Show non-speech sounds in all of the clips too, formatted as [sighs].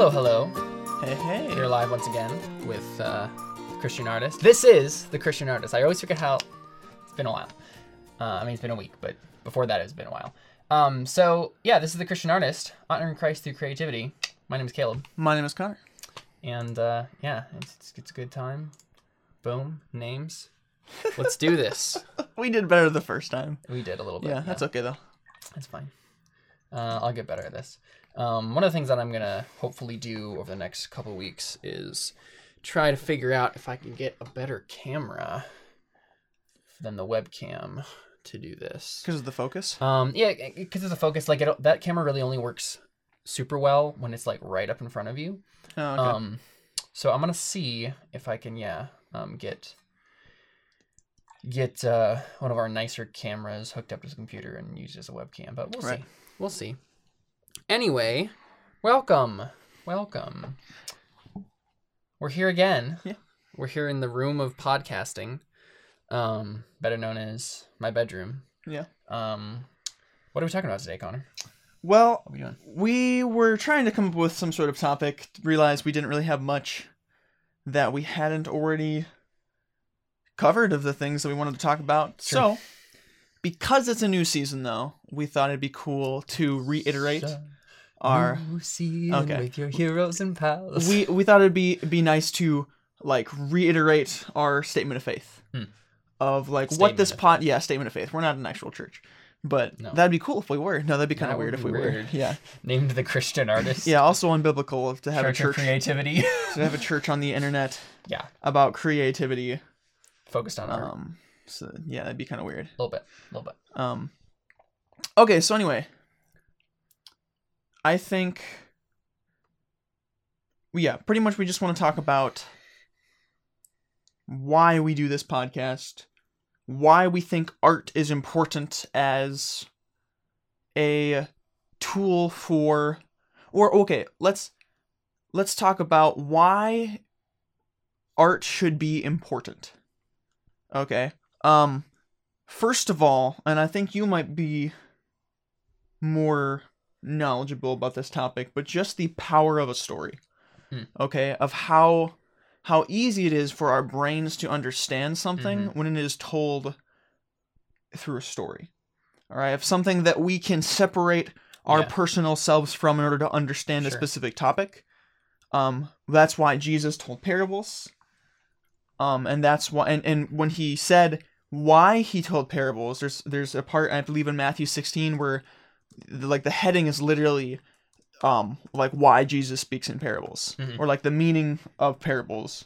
Hello, hello. Hey, hey. Here live once again with uh, Christian Artist. This is the Christian Artist. I always forget how it's been a while. Uh, I mean, it's been a week, but before that, it's been a while. Um, so yeah, this is the Christian Artist, honoring Christ through creativity. My name is Caleb, My name is Connor. and uh, yeah, it's, it's it's a good time. Boom, names. Let's do this. [laughs] We did better the first time. We did a little bit. Yeah, that's okay though. That's fine. Uh, I'll get better at this. Um, one of the things that I'm gonna hopefully do over the next couple weeks is try to figure out if I can get a better camera than the webcam to do this. Because of the focus. Um, yeah, because of the focus, like it, that camera really only works super well when it's like right up in front of you. Oh, okay. Um, so I'm gonna see if I can, yeah, um, get get uh, one of our nicer cameras hooked up to the computer and use it as a webcam. But we'll Right. see. We'll see. Anyway, welcome, welcome. We're here again. Yeah. We're here in the room of podcasting, um, better known as my bedroom. yeah. Um, what are we talking about today, Connor? Well, we we were trying to come up with some sort of topic. Realized we didn't really have much that we hadn't already covered of the things that we wanted to talk about. Sure. So, because it's a new season, though, we thought it'd be cool to reiterate our. Lucy Okay. with your heroes and pals. We we thought it'd be be nice to like reiterate our statement of faith Hmm. of like what this pot. Yeah, statement of faith. We're not an actual church, but No. that'd be cool if we were. No, that'd be kind of weird if we weird. were. Yeah, [laughs] named the Christian artist. yeah. Also unbiblical to have Church, a of church creativity. [laughs] to have a [laughs] church on the internet yeah, about creativity. focused on art Um, so yeah, that'd be kind of weird. a little bit, a little bit. Um, okay, so anyway, I think, yeah, pretty much we just want to talk about why we do this podcast, why we think art is important as a tool for, or okay, let's let's talk about why art should be important. Okay. Um first of all, and I think you might be more knowledgeable about this topic, but just the power of a story. Hmm. Okay, of how how easy it is for our brains to understand something when it is told through a story. All right, if something that we can separate our Yeah. personal selves from in order to understand a specific topic. Um, that's why Jesus told parables. Um, and that's why, and, and when he said why he told parables, there's there's a part I believe in Matthew 16 where, the, like the heading is literally, um, like why Jesus speaks in parables, Mhm. or like the meaning of parables,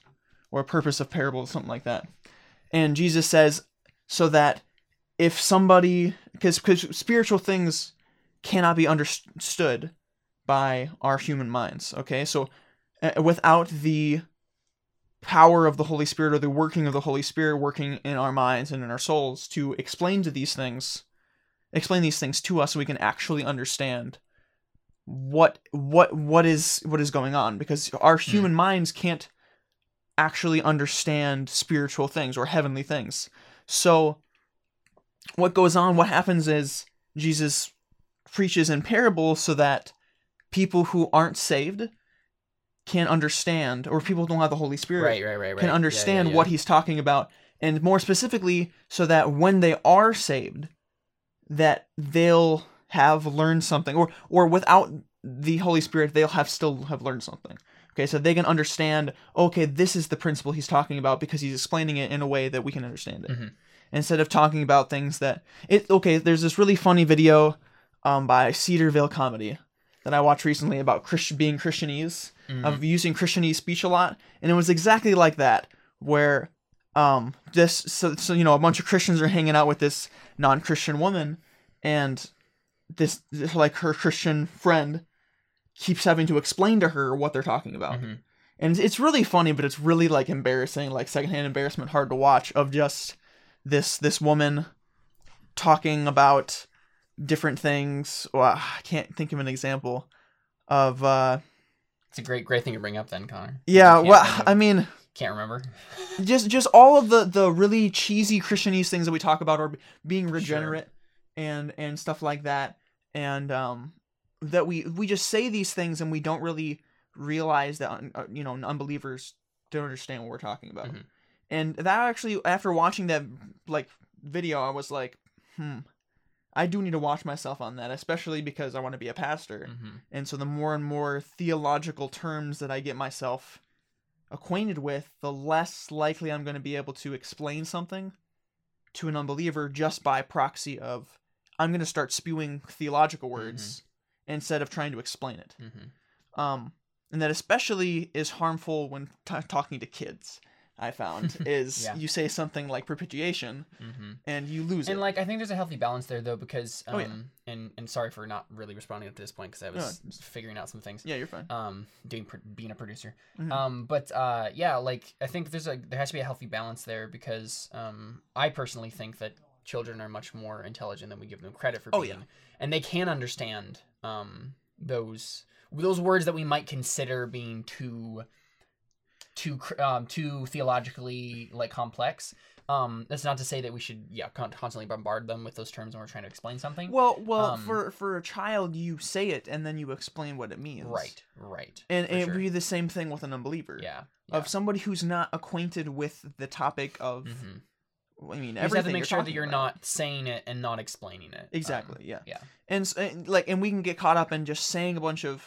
or purpose of parables, something like that. And Jesus says so that if somebody, because because spiritual things cannot be understood by our human minds. Okay, so uh, without the power of the Holy Spirit or the working of the Holy Spirit working in our minds and in our souls to explain to these things, explain these things to us so we can actually understand what what what is what is going on because our hmm. human minds can't actually understand spiritual things or heavenly things. So what goes on what happens is Jesus preaches in parables so that people who aren't saved can understand or people who don't have the holy spirit Right, right, right, right. can Yeah, understand yeah, yeah. what he's talking about and more specifically so that when they are saved that they'll have learned something or or without the holy spirit they'll have still have learned something okay so they can understand okay this is the principle he's talking about because he's explaining it in a way that we can understand it Mhm. instead of talking about things that it okay there's this really funny video um by cedarville comedy that i watched recently about Christian being christianese Mhm. of using Christianese speech a lot, and it was exactly like that, where um this so so you know a bunch of Christians are hanging out with this non-Christian woman, and this, this like her Christian friend keeps having to explain to her what they're talking about, Mhm. and it's really funny, but it's really like embarrassing, like secondhand embarrassment, hard to watch of just this this woman talking about different things. Well, I can't think of an example of uh It's a great, great thing to bring up, then, Connor. yeah well i mean can't remember. just just all of the the really cheesy christianese things that we talk about are being regenerate and and stuff like that and um that we we just say these things and we don't really realize that un- uh, you know unbelievers don't understand what we're talking about. Mhm. And that actually, after watching that like video, I was like, hmm, I do need to watch myself on that, especially because I want to be a pastor. Mhm. And so the more and more theological terms that I get myself acquainted with, the less likely I'm going to be able to explain something to an unbeliever just by proxy of I'm going to start spewing theological words instead of trying to explain it. Mhm. Um, and that especially is harmful when t- talking to kids. I found [laughs] is Yeah. you say something like propitiation Mhm. and you lose it. And it. like I think there's a healthy balance there though because um Oh, yeah. and and sorry for not really responding at this point because I was No, figuring out some things. yeah, you're fine. um doing being a producer Mhm. um but uh yeah like i think there's a there has to be a healthy balance there because um i personally think that children are much more intelligent than we give them credit for Oh, being yeah. and they can understand um those those words that we might consider being too too um too theologically like complex um that's not to say that we should yeah con- constantly bombard them with those terms when we're trying to explain something Well, well, Um, for for a child, you say it and then you explain what it means. right right And, and it would be the same thing with an unbeliever. yeah, Of somebody who's not acquainted with the topic of, hmm I mean, You just everything. have to make sure that you're about. not saying it and not explaining it. Um, Exactly. yeah. yeah. And, and like, and we can get caught up in just saying a bunch of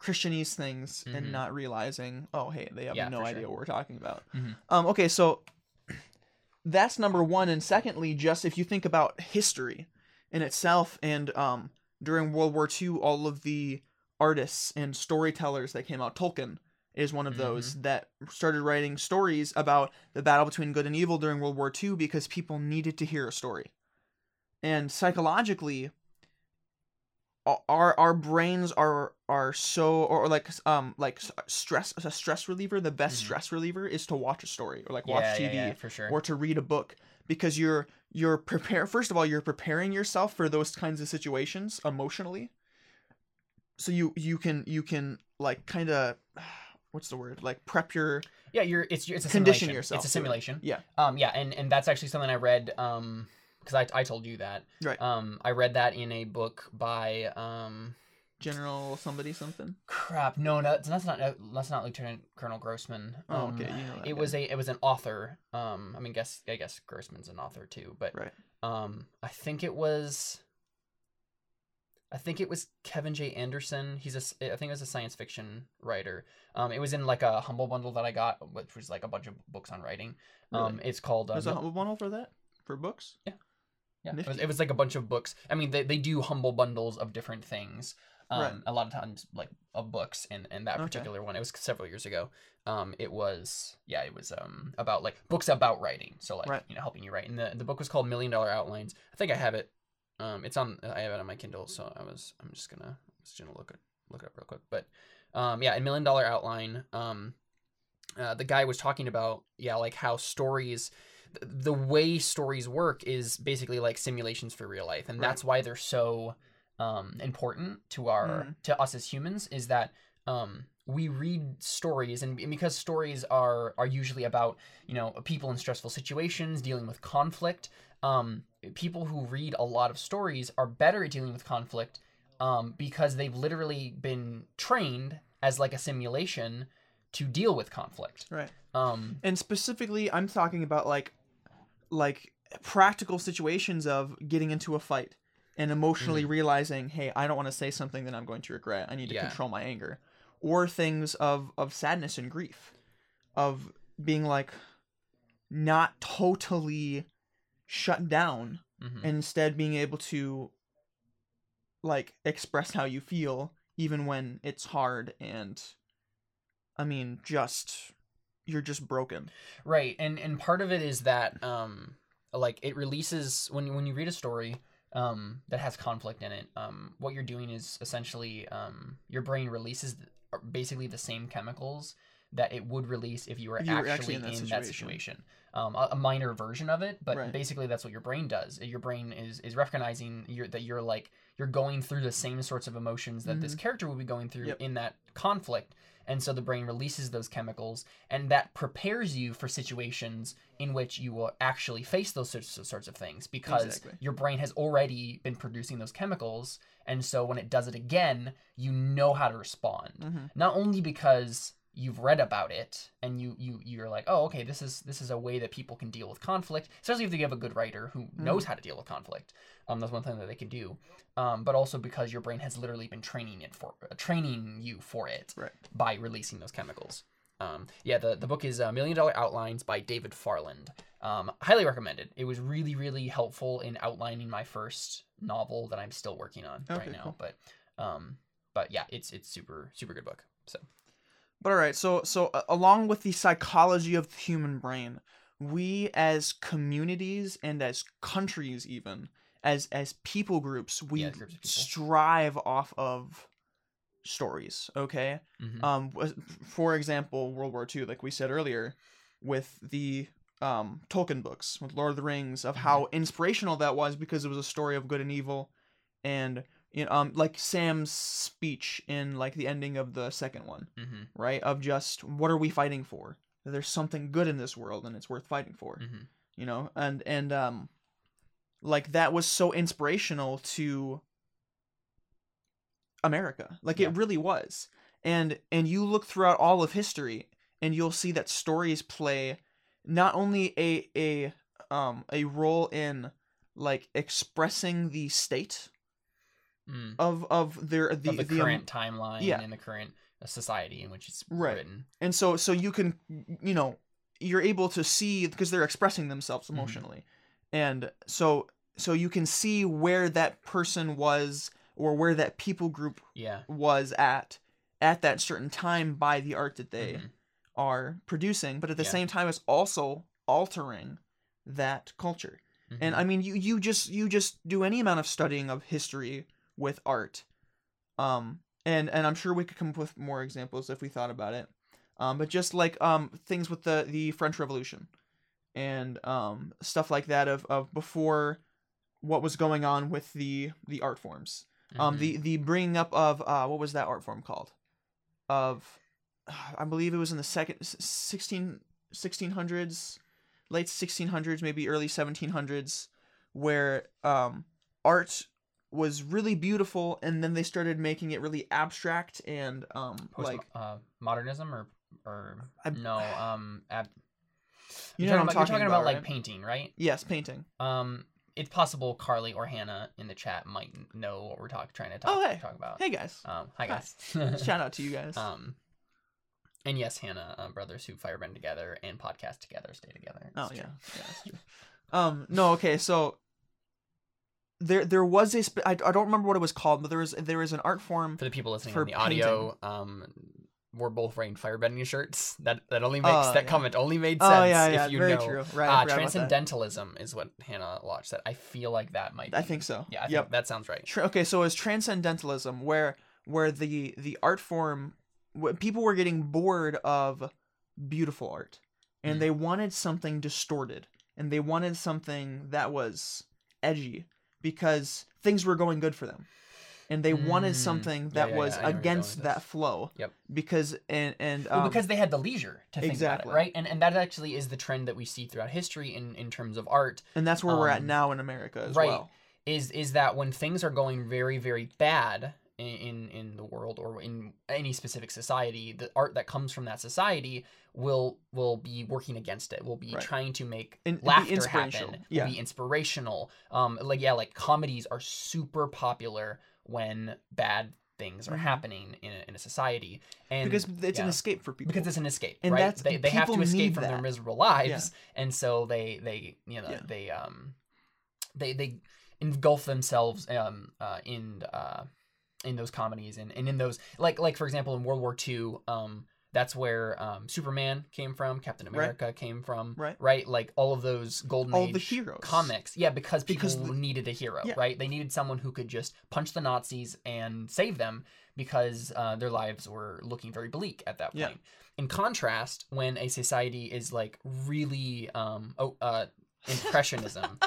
Christianese things Mhm. and not realizing, oh, hey, they have Yeah, no idea sure. what we're talking about. Mhm. Um, okay, so [clears throat] that's number one, and secondly, just if you think about history in itself, and um, during World War II, all of the artists and storytellers that came out, Tolkien is one of those that started writing stories about the battle between good and evil during World War II because people needed to hear a story. And psychologically, our our brains are are so or like um like stress a stress reliever the best Mhm. stress reliever is to watch a story or like watch yeah, TV yeah, yeah, for sure. or to read a book because you're you're prepare first of all you're preparing yourself for those kinds of situations emotionally so you you can you can like kind of [sighs] what's the word like prep your yeah, you're it's it's a condition simulation. yourself It's a to it. simulation. yeah Um, yeah, and and that's actually something I read. Um, because I I told you that. Right. Um, I read that in a book by um. general somebody something Crap! No, no, that's not that's not Lieutenant Colonel Grossman. Oh, Um, okay, you know it guy. was a it was an author. Um, I mean, guess I guess Grossman's an author too, but right um, I think it was. I think it was Kevin J. Anderson. He's a, I think it was a science fiction writer. Um, it was in like a humble bundle that I got, which was like a bunch of books on writing. Um, it's called. Uh, there's a humble bundle for that for books yeah, it was, it was like a bunch of books. I mean, they, they do humble bundles of different things. Um, Right. a lot of times like of books, and and that Okay. particular one, it was several years ago. Um, it was yeah, it was um about like books about writing, so like Right. you know helping you write. And the the book was called Million Dollar Outlines. I think I have it. Um, it's on I have it on my Kindle, so I was I'm just gonna just gonna look it look it up real quick. But um, yeah, in Million Dollar Outline, um, uh, the guy was talking about yeah like how stories the way stories work is basically like simulations for real life and Right. that's why they're so um, important to our Mhm. to us as humans is that um, we read stories and, and because stories are are usually about you know people in stressful situations dealing with conflict um, people who read a lot of stories are better at dealing with conflict um, because they've literally been trained as like a simulation to deal with conflict right um, and specifically i'm talking about like like practical situations of getting into a fight and emotionally realizing hey i don't want to say something that i'm going to regret i need to Yeah. control my anger or things of of sadness and grief of being like not totally shut down mhm. and instead being able to like express how you feel even when it's hard and i mean just you're just broken. Right, and and part of it is that um like it releases when when you read a story um that has conflict in it um what you're doing is essentially um your brain releases basically the same chemicals that it would release if you were, You were actually, in, that, situation. Um, a, a minor version of it, but Right. basically that's what your brain does. Your brain is is recognizing you're, that you're like you're going through the same sorts of emotions that this character would be going through Mm-hmm. Yep. in that conflict, and so the brain releases those chemicals, and that prepares you for situations in which you will actually face those sorts of, sorts of things because Exactly. your brain has already been producing those chemicals, and so when it does it again, you know how to respond. Mhm. Not only because you've read about it and you you you're like, oh, okay, this is this is a way that people can deal with conflict, especially if you have a good writer who Mm-hmm. knows how to deal with conflict. Um, that's one thing that they can do. Um, but also because your brain has literally been training it for uh, training you for it Right. by releasing those chemicals. Um, yeah, the, the book is uh, Million Dollar Outlines by David Farland. Um, highly recommended. It was really, really helpful in outlining my first novel that I'm still working on Okay, right now. cool. But, um, but yeah, it's it's super super good book. So But all right, so so uh, along with the psychology of the human brain, we as communities and as countries even as as people groups, we Yeah, groups of people. strive off of stories, okay? mhm. Um for example, World War II like we said earlier with the um Tolkien books, with Lord of the Rings of how Mm-hmm. inspirational that was because it was a story of good and evil and um like Sam's speech in like the ending of the second one hmm right? Of just what are we fighting for? There's something good in this world and it's worth fighting for, hmm you know? And and um like that was so inspirational to America. Like Yeah. it really was. And and you look throughout all of history and you'll see that stories play not only a a um a role in like expressing the state mm. of of their the of the, the, um, current timeline yeah. and the current uh, society in which it's Right. written. and so so you can you know you're able to see because they're expressing themselves Mhm. emotionally and so so you can see where that person was or where that people group Yeah. was at at that certain time by the art that they Mhm. are producing but at the Yeah. same time it's also altering that culture and Mhm. i mean you you just you just do any amount of studying of history with art. Um and and i'm sure we could come up with more examples if we thought about it. Um but just like um things with the the french revolution and um stuff like that of of before what was going on with the the art forms. Um Mhm. the the bringing up of uh what was that art form called? Of i believe it was in the second s- 16 1600s late 1600s maybe early 1700s where um art was really beautiful and then they started making it really abstract and um Post- like uh, modernism or or I- no um ab- you know what I'm talking talking about, like right? painting right yes painting um it's possible Carly or Hannah in the chat might know what we're talking trying to talk, Oh, hey. talk about hey guys um hi Hi. guys [laughs] shout out to you guys um and yes Hannah uh, brothers who firebend together and podcast together stay together Oh It's yeah, true. yeah, that's true. um, no, okay, so there there was a sp- I, I don't remember what it was called, but there was there was an art form. for the people listening For on the audio um we're both wearing firebending shirts. That that only makes Oh, that yeah. comment only made Oh sense yeah, yeah, if you very know. true. Right, Uh, forgot about that. transcendentalism is what Hannah Lodge said. I feel like that might. Be, I think so. Yeah, I think yep. that sounds right. Tra- okay, so it was transcendentalism, where where the the art form, people were getting bored of beautiful art, and Mm. they wanted something distorted, and they wanted something that was edgy because things were going good for them, and they wanted Mm. something that yeah, was yeah, I know where you're going against that flow. Yep. Because and and um, well, because they had the leisure to think exactly. about it, right? And and that actually is the trend that we see throughout history in in terms of art. and that's where we're at um, now in America as right. well. Is is that when things are going very very bad in, in the world or in any specific society, the art that comes from that society will will be working against it. Will be Right. trying to make And- and be laughter inspirational. happen. Yeah. Be inspirational. Um, like yeah, like comedies are super popular when bad things are Mhm. happening in a, in a society, and Because it's an escape for people. because it's an escape, And right? they they have to escape from their miserable lives, and so they they you know Yeah. they um they they engulf themselves um uh in uh in those comedies and, and in those like like for example in World War II um That's where um, Superman came from, Captain Right. America came from, Right. Right, like all of those golden All age the heroes. comics. Yeah, because people Because the- needed a hero, Yeah. right? They needed someone who could just punch the Nazis and save them because uh, their lives were looking very bleak at that Yeah. point. In contrast, when a society is like really um, oh, uh, [laughs] impressionism.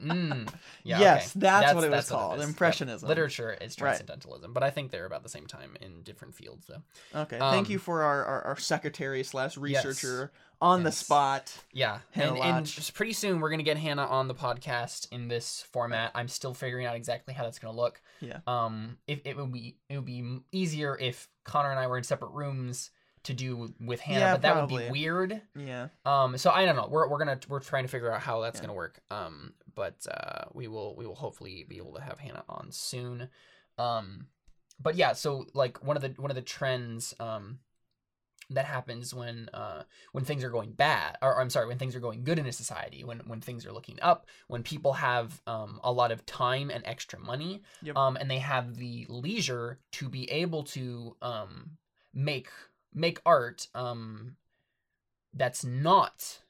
Mm, yeah, Yes, okay. that's what it was that's called. Yep. impressionism. Literature is Right. transcendentalism, but I think they're about the same time in different fields, though. Okay. Thank Um, you for our, our, our secretary slash Yes. researcher on the spot. Yeah, and, and pretty soon we're gonna get Hannah on the podcast in this format. I'm still figuring out exactly how that's gonna look. Yeah. Um, if it would be it would be easier if Connor and I were in separate rooms to do with Hannah, Yeah, but that would be weird. Yeah. Um, so I don't know. We're, we're gonna we're trying to figure out how that's Yeah. gonna work. Um, but uh, we will we will hopefully be able to have Hannah on soon. Um, but yeah, so like one of the one of the trends um that happens when uh when things are going bad or I'm sorry when things are going good in a society when when things are looking up when people have um a lot of time and extra money Yep. um and they have the leisure to be able to um make make art um that's not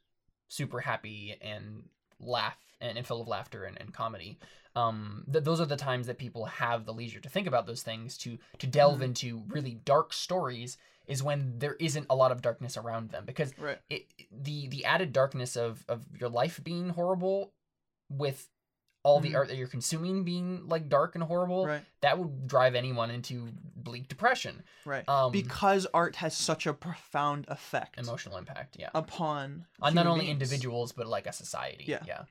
super happy and laugh and, and full of laughter and, and comedy um th- those are the times that people have the leisure to think about those things to to delve Mhm. into really dark stories is when there isn't a lot of darkness around them because Right. it the the added darkness of of your life being horrible with all the Mhm. art that you're consuming being like dark and horrible Right. that would drive anyone into bleak depression Right. um because art has such a profound effect emotional impact yeah upon on not only beings. individuals but like a society Yeah. yeah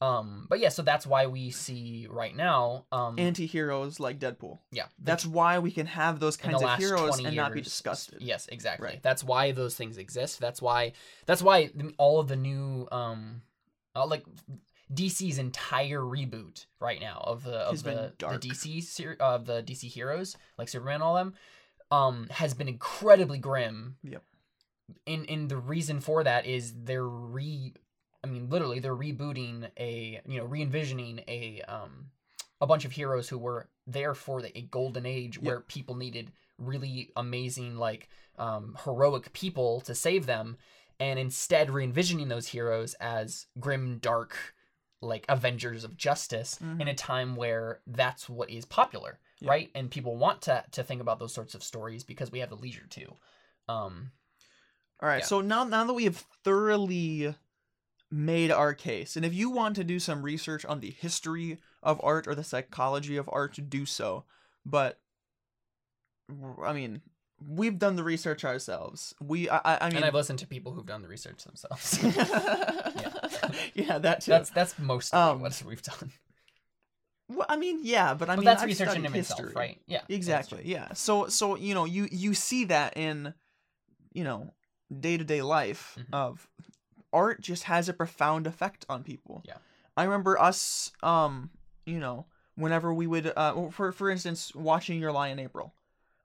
um but yeah so that's why we see right now um anti-heroes like Deadpool. yeah the That's why we can have those kinds of heroes 20 and not be disgusted. Yes, exactly. Right. That's why those things exist. That's why that's why all of the new um uh, like DC's entire reboot right now of the of the, the. DC ser- of the DC heroes like Superman and all them um has been incredibly grim. Yep. In in the reason for that is they're re I mean literally they're rebooting a you know re-envisioning a um a bunch of heroes who were there for the, a golden age Yep. where people needed really amazing like um, heroic people to save them and instead re-envisioning those heroes as grim dark like avengers of justice Mhm. in a time where that's what is popular Yeah. right and people want to to think about those sorts of stories because we have the leisure to um All right. Yeah. So now now that we have thoroughly made our case, and if you want to do some research on the history of art or the psychology of art, do so. But I mean, we've done the research ourselves. We I I, I mean and i've listened to people who've done the research themselves [laughs] [laughs] yeah. [laughs] that too. that's that's mostly Um, what we've done well, I mean, yeah, but I but mean, that's I've research in of itself history. right yeah Exactly. Yeah. So so you know you you see that in you know day to day life Mhm. of art just has a profound effect on people. Yeah. I remember us um you know whenever we would uh for for instance watching Your Lie in April.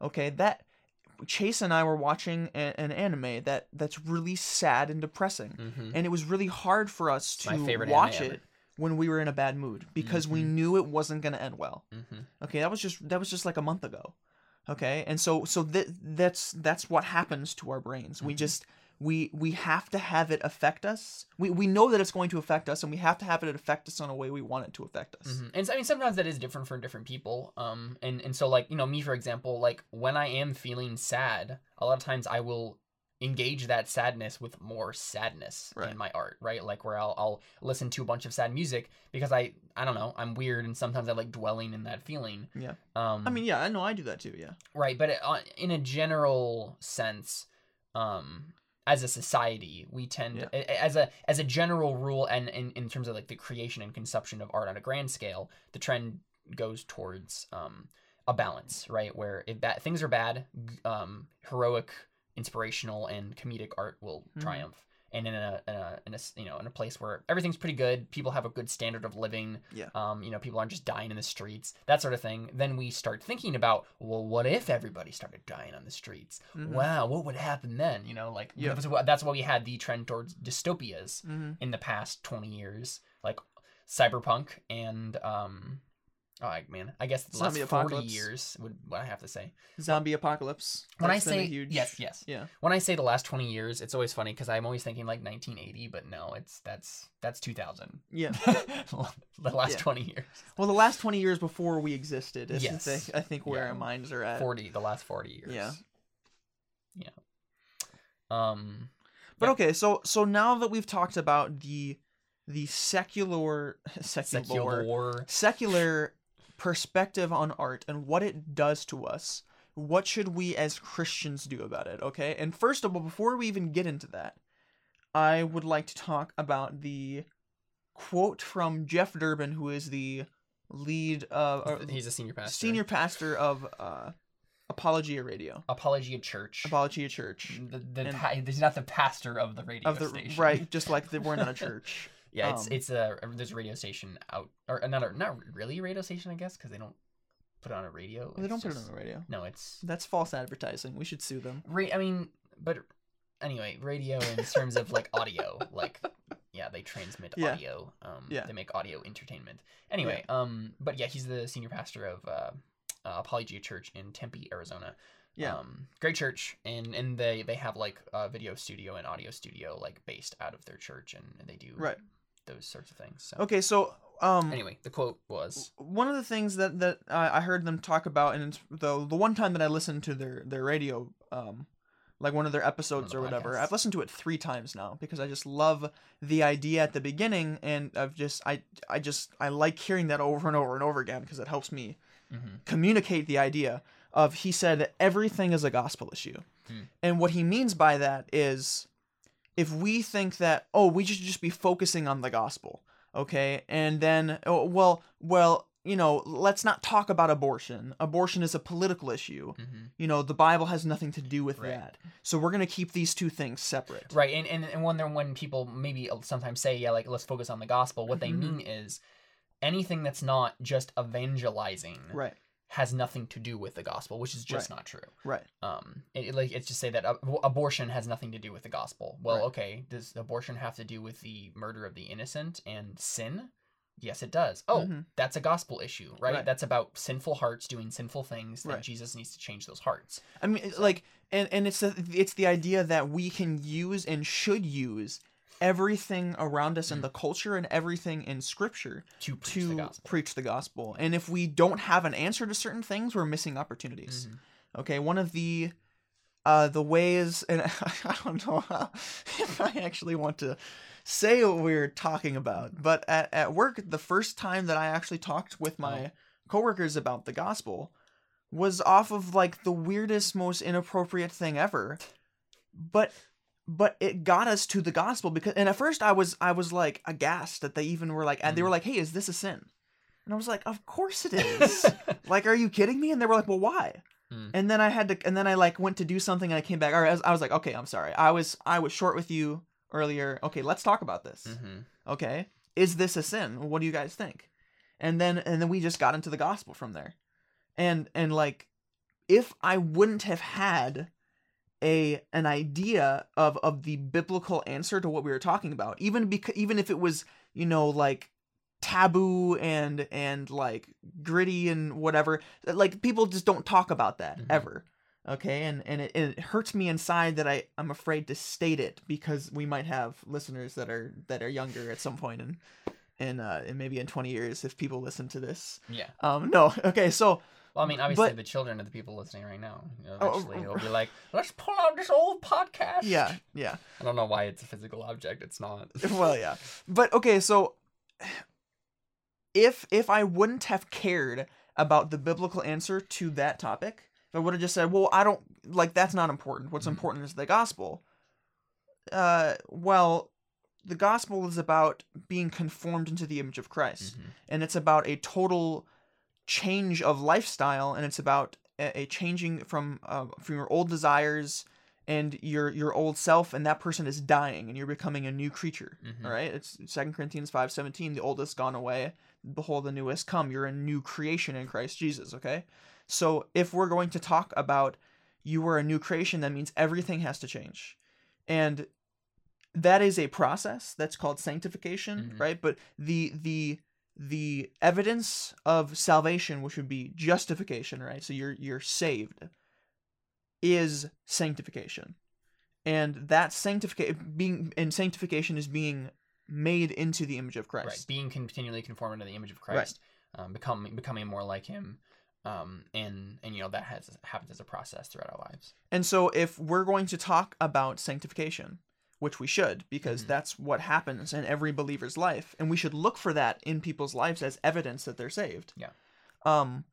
Okay, that Chase and I were watching a, an anime that that's really sad and depressing. Mhm. And it was really hard for us to watch it when we were in a bad mood because we Mhm. knew it wasn't going to end well. Mhm. Okay, that was just that was just like a month ago. Okay, and so so that that's that's what happens to our brains. We Mhm. just we we have to have it affect us. We we know that it's going to affect us, and we have to have it affect us in a way we want it to affect us. Mhm. And so, I mean, sometimes that is different for different people. Um, and and so like you know me for example, like when I am feeling sad, a lot of times I will engage that sadness with more sadness Right. in my art, right? Like where I'll I'll listen to a bunch of sad music because I I don't know I'm weird and sometimes I like dwelling in that feeling. Yeah. Um, I mean, yeah, I know I do that too. Yeah. right, but it, uh, in a general sense, um, as a society, we tend Yeah. as a as a general rule, and in, in terms of like the creation and consumption of art on a grand scale, the trend goes towards um, a balance, right? Where if that things are bad, um, heroic, inspirational, and comedic art will Mhm. triumph. And in a, in a in a you know in a place where everything's pretty good, people have a good standard of living. Yeah. Um, you know, people aren't just dying in the streets, that sort of thing. Then we start thinking about, well, what if everybody started dying on the streets? Mhm. Wow, what would happen then? You know, like Yeah. that's why- we had the trend towards dystopias hmm in the past 20 years like cyberpunk and um Oh I- man, I guess the Zombie last forty apocalypse. years would what I have to say. Zombie apocalypse. When I That's been a say huge, yes, yes. yeah, When I say the last twenty years, it's always funny because I'm always thinking like 1980, but no, it's that's that's 2000. yeah. [laughs] the last Yeah. 20 years, Well, the last twenty years before we existed is Yes. the, I think where Yeah. our minds are at. 40, the last 40 years. Yeah. yeah. Um, But Yeah. okay, so so now that we've talked about the the secular [laughs] secular secular. secular perspective on art and what it does to us, what should we as Christians do about it, okay? And first of all, before we even get into that, I would like to talk about the quote from Jeff Durbin, who is the lead uh, He's a senior pastor. senior pastor of uh, Apologia Radio, Apologia Church. Apologia Church. the, the pa- he's not the pastor of the radio Of the station. right, just [laughs] like the, we're not a church. Yeah, it's Um, it's a there's a radio station out or another not really a radio station I guess because they don't put it on a radio. They don't put it on the radio. No, it's That's false advertising. We should sue them. ra- I mean, but anyway, radio in [laughs] terms of like audio, like yeah, they transmit Yeah. audio. Um, Yeah. they make audio entertainment. Anyway, um, but yeah, he's the senior pastor of uh, uh, Apologia Church in Tempe, Arizona. Yeah. Um, great church, and and they they have like a video studio and audio studio like based out of their church, and, they do Right. Those sorts of things. So Okay, so um anyway, the quote was one of the things that that I I heard them talk about, and it's the the one time that I listened to their their radio, um, like one of their episodes or the whatever. I've listened to it three times now because I just love the idea at the beginning, and I've just I I just I like hearing that over and over and over again because it helps me Mhm. communicate the idea of he said everything is a gospel issue, Hmm. and what he means by that is if we think that oh we should just be focusing on the gospel okay and then oh, well well you know let's not talk about abortion abortion is a political issue Mhm. you know the bible has nothing to do with Right. that so we're going to keep these two things separate right, and and and when when people maybe sometimes say yeah, like let's focus on the gospel, what they Mhm. mean is anything that's not just evangelizing right has nothing to do with the gospel, which is just not true. right um it, like it's just say that ab- abortion has nothing to do with the gospel well Right. okay does abortion have to do with the murder of the innocent and sin yes it does oh Mhm. that's a gospel issue right? Right. that's about sinful hearts doing sinful things that Right. jesus needs to change those hearts i mean it's like and and it's the, it's the idea that we can use and should use everything around us in the culture and everything in scripture to preach to the gospel preach the gospel. And if we don't have an answer to certain things, we're missing opportunities. Mhm. Okay, one of the uh the ways and [laughs] I don't know how, if I actually want to say what we're talking about, but at, at work the first time that I actually talked with my Oh. coworkers about the gospel was off of like the weirdest most inappropriate thing ever. But but it got us to the gospel because and at first I was I was like aghast that they even were like and they were like, "Hey, is this a sin?" And I was like, "Of course it [laughs] is." like, are you kidding me? And they were like, "Well, why?" Hmm. And then I had to and then I like went to do something and I came back. All right, I was, I was like, "Okay, I'm sorry. I was I was short with you earlier. Okay, let's talk about this." Mhm. Okay? Is this a sin? What do you guys think? And then and then we just got into the gospel from there. And and like if I wouldn't have had a an idea of of the biblical answer to what we were talking about, even because even if it was, you know, like taboo and and like gritty and whatever, like people just don't talk about that Mhm. ever. Okay, and and it, it hurts me inside that I I'm afraid to state it because we might have listeners that are that are younger at some point and and uh and maybe in 20 years if people listen to this. yeah Um no, [laughs] okay, so well i mean obviously But- the children of the people listening right now you know, Oh, eventually oh, they'll be like let's pull out this old podcast yeah, yeah. i don't know why it's a physical object it's not [laughs] well, yeah. But okay, so if if I wouldn't have cared about the biblical answer to that topic, if I would have just said, "Well, I don't like that's not important. What's Mhm. important is the gospel." Uh, well, the gospel is about being conformed into the image of Christ, Mhm. and it's about a total change of lifestyle, and it's about a, a changing from uh, from your old desires and your your old self and that person is dying and you're becoming a new creature Mhm. all right it's Second corinthians 5.17 the oldest gone away behold the newest come. You're a new creation in christ jesus okay? So if we're going to talk about you are a new creation that means everything has to change. And that is a process that's called sanctification Mhm. right? But the the the evidence of salvation, which would be justification, right? So you're you're saved, is sanctification, and that sanctification being and sanctification is being made into the image of Christ. Right. Being continually conformed to the image of Christ, um, becoming becoming more like Him, um, and and you know that has happens as a process throughout our lives. And so, if we're going to talk about sanctification, which we should, because Mhm. that's what happens in every believer's life, and we should look for that in people's lives as evidence that they're saved. Yeah. Um,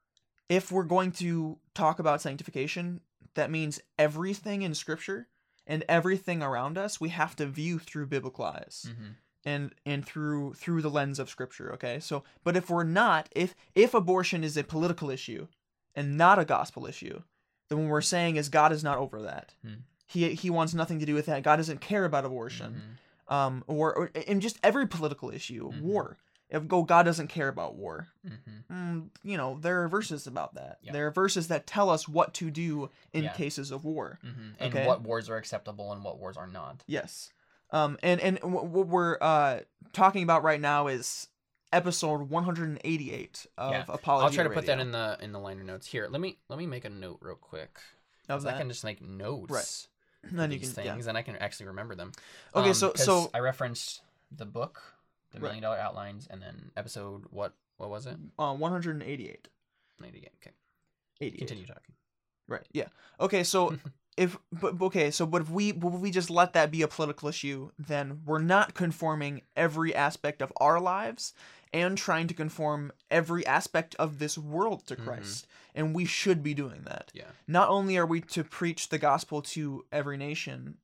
if we're going to talk about sanctification, that means everything in Scripture and everything around us we have to view through biblical eyes Mm-hmm. and and through through the lens of scripture okay so but if we're not if if abortion is a political issue and not a gospel issue then what we're saying is god is not over that Hmm. He he wants nothing to do with that god doesn't care about abortion Mm-hmm. um or, or in just every political issue Mhm. war if go god doesn't care about war Mm-hmm. mm, you know there are verses about that Yeah. there are verses that tell us what to do in Yeah. cases of war Mm-hmm. And Okay. what wars are acceptable and what wars are not. Yes. Um, and and wh- what we're uh talking about right now is episode 188 of Yeah. Apology. I'll try to put that in the in the liner notes here. Let me let me make a note real quick. Of 'cause I can just make notes. Right. Then you these can yeah. things, and I can actually remember them. Okay, Um, so so I referenced the book, the. Million Dollar Outlines, and then episode what what was it? uh, 188. Maybe okay. 88. Continue talking. Right. Yeah. Okay. So [laughs] if but but okay. So but if we but if we just let that be a political issue, then we're not conforming every aspect of our lives and trying to conform every aspect of this world to Mhm. Christ, and we should be doing that. Yeah. not only are we to preach the gospel to every nation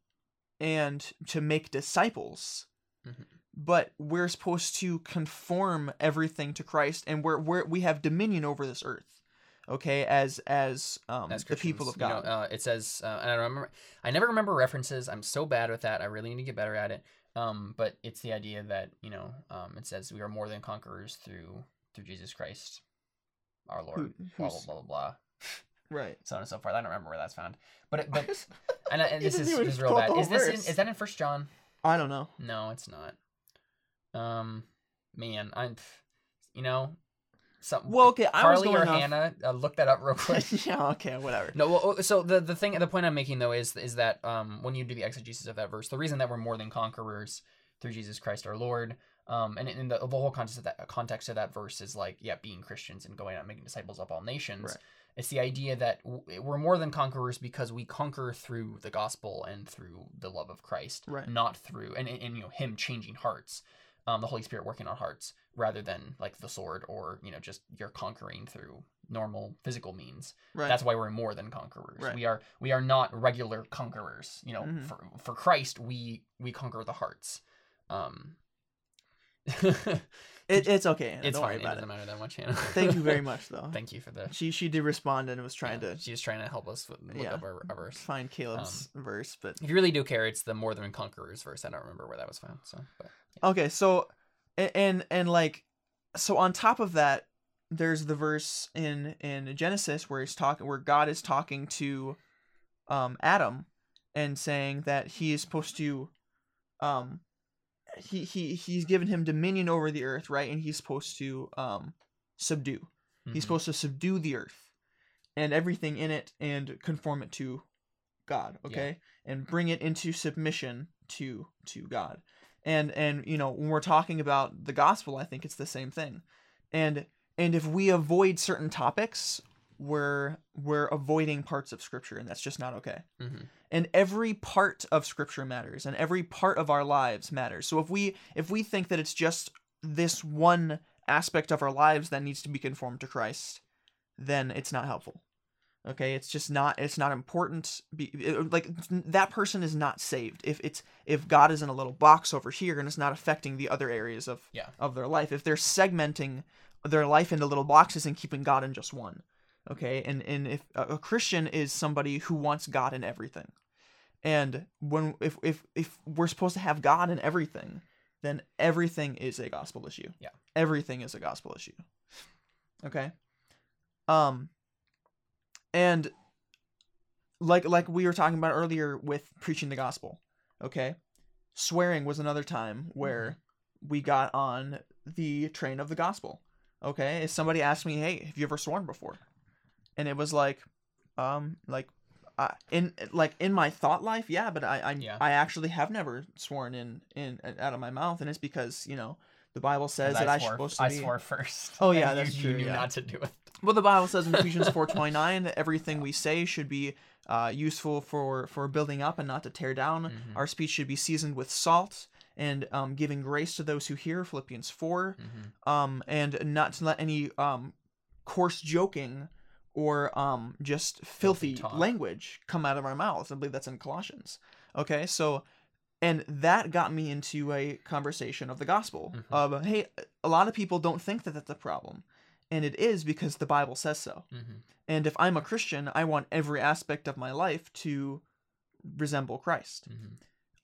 and to make disciples Mhm. but we're supposed to conform everything to christ and we're, we're we have dominion over this earth okay as as um As the people of god You know, uh, it says, uh, and I remember, I never remember references. I'm so bad with that. I really need to get better at it. Um, but it's the idea that you know, um, it says we are more than conquerors through through Jesus Christ, our Lord. Who- blah blah blah blah blah. right So on and so forth. I don't remember where that's found. But it, but [laughs] and, and this is, this [laughs] is real bad. Is this in, is that in First John? i don't know No, it's not. Um, man, I'm, you know, some. well okay i was Carly going or off Hannah, uh, look that up real [laughs] quick. yeah okay whatever No, well, oh, so the the thing, the point I'm making though is is that um, when you do the exegesis of that verse, the reason that we're more than conquerors through Jesus Christ our Lord, um, and in the, the whole context of that context of that verse is like, yeah, being Christians and going out and making disciples of all nations. Right. It's the idea that w- we're more than conquerors because we conquer through the gospel and through the love of Christ, Right. not through and, and, and you know Him changing hearts, um, the Holy Spirit working on hearts, rather than like the sword or you know just you're conquering through normal physical means. right That's why we're more than conquerors. Right. We are we are not regular conquerors. You know, Mhm. for for Christ, we we conquer the hearts. Um, [laughs] it, it's okay Hannah. it's don't fine. worry It doesn't it matter that much. Hannah. [laughs] thank you very much though [laughs] Thank you for the. she she did respond and was trying yeah, to She was trying to help us with, look Yeah. up our, our verse. find caleb's verse but If you really do care, it's the more than conquerors verse. I don't remember where that was found. So, but Okay, so a- and and like so on top of that, there's the verse in in Genesis where he's talking where God is talking to um Adam and saying that he is supposed to um he he he's given him dominion over the earth, right? And he's supposed to um subdue. He's Mhm. supposed to subdue the earth and everything in it and conform it to God, okay? And bring it into submission to to God. And and you know, when we're talking about the gospel, I think it's the same thing. And and if we avoid certain topics, we're we're avoiding parts of scripture and that's just not okay Mhm. and every part of scripture matters and every part of our lives matters so if we if we think that it's just this one aspect of our lives that needs to be conformed to christ then it's not helpful okay? It's just not it's not important be, it- like that person is not saved. If it's if god is in a little box over here and it's not affecting the other areas of Yeah. of their life if they're segmenting their life into little boxes and keeping god in just one okay? And and if a a christian is somebody who wants god in everything and when if if if we're supposed to have god in everything then everything is a gospel issue. Yeah. everything is a gospel issue okay? Um and like like we were talking about earlier with preaching the gospel okay swearing was another time where we got on the train of the gospel. Okay, if somebody asked me, "Hey, have you ever sworn before?" and it was like, um, like, uh, in like in my thought life, yeah, but I I, Yeah. I actually have never sworn in in out of my mouth, and it's because you know the Bible says that I, swore, supposed to be. I swore first. Oh, yeah, that's you, true, You knew yeah. not to do it. Well, the Bible says in [laughs] Ephesians four twenty nine that everything we say should be uh, useful for for building up and not to tear down. Mhm. Our speech should be seasoned with salt and um, giving grace to those who hear. Philippians 4 Mhm. um, and not to let any um, coarse joking or um, just filthy, talk. language come out of our mouths. I believe that's in Colossians. Okay, so and that got me into a conversation of the gospel Mhm. of hey, a lot of people don't think that that's a problem, and it is because the Bible says so. Mhm. And if I'm a Christian, I want every aspect of my life to resemble Christ Mhm.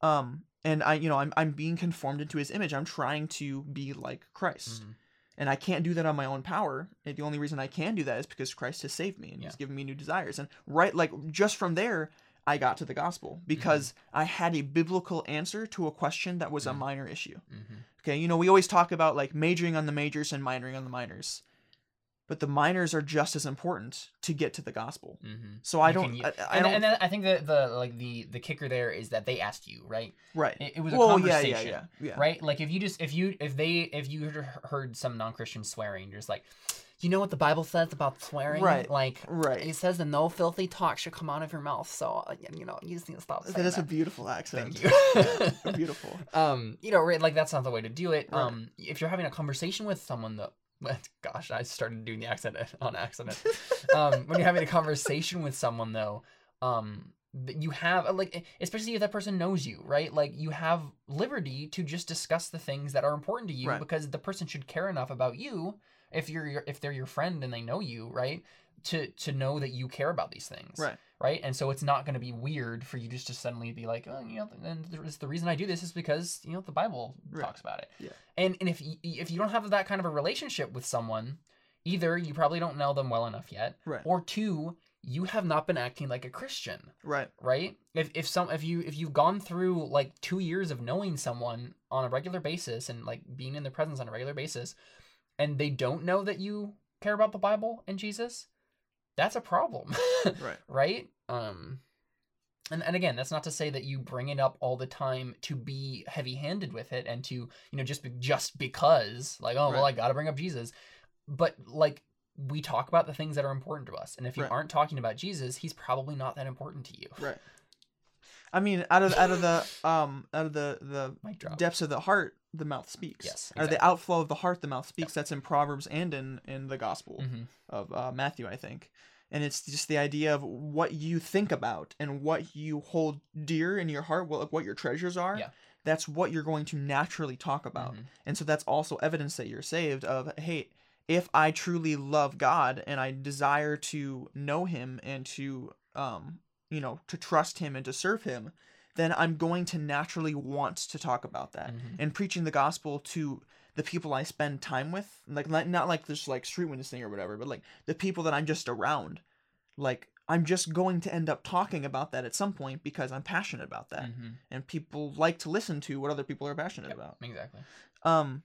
um and i you know i'm i'm being conformed into his image i'm trying to be like christ Mhm. and i can't do that on my own power and the only reason i can do that is because christ has saved me and he's given me new desires and right like just from there i got to the gospel because i had a biblical answer to a question that was a Mhm. minor issue Mhm. okay you know we always talk about like majoring on the majors and minoring on the minors but the minors are just as important to get to the gospel Mhm. so i don't can- I, I and, don't and then I think that the like the the kicker there is that they asked you, right? right It, it was a well yeah conversation, yeah yeah yeah right? Like if you just if you if they if you heard- some non-Christian swearing, you're just like, you know what the Bible says about swearing, Right. Like right it says that no filthy talk should come out of your mouth. So uh, you know you just need to stop saying that is a beautiful accent Thank you. beautiful [laughs] um, you know, right, like that's not the way to do it. Right. Um, if you're having a conversation with someone that, gosh, I started doing the accent [laughs] on accident. [laughs] um, when you're having a conversation with someone though, um, you have like, especially if that person knows you, right? Like you have liberty to just discuss the things that are important to you Right. because the person should care enough about you if you're your, if they're your friend and they know you, right? To to know that you care about these things, Right. right? And so it's not going to be weird for you just to suddenly be like, oh, you know, and the, the reason I do this is because you know the Bible Right. talks about it. Yeah. And and if y- if you don't have that kind of a relationship with someone, either you probably don't know them well enough yet, Right. or two, you have not been acting like a Christian, Right. right? If if some if you if you've gone through like two years of knowing someone on a regular basis and like being in their presence on a regular basis, and they don't know that you care about the Bible and Jesus, that's a problem. [laughs] Right. right? Um and, and again, that's not to say that you bring it up all the time to be heavy-handed with it and to, you know, just be, just because like, oh, well, I got to bring up Jesus. But like we talk about the things that are important to us. And if you Right. aren't talking about Jesus, he's probably not that important to you. Right. I mean, out of out of the um out of the the depths of the heart, the mouth speaks. Yes, Or the outflow of the heart, the mouth speaks. That's in Proverbs and in in the Gospel hmm of uh, Matthew, I think. And it's just the idea of what you think about and what you hold dear in your heart, what what your treasures are. Yeah. That's what you're going to naturally talk about. Mhm. And so that's also evidence that you're saved of hey, if I truly love God and I desire to know him and to um you know, to trust him and to serve him, then I'm going to naturally want to talk about that. Mhm. And preaching the gospel to the people I spend time with, like not, like this like street witnessing or whatever, but like the people that I'm just around. Like I'm just going to end up talking about that at some point because I'm passionate about that. Mhm. And people like to listen to what other people are passionate Yep, about. Exactly. Um.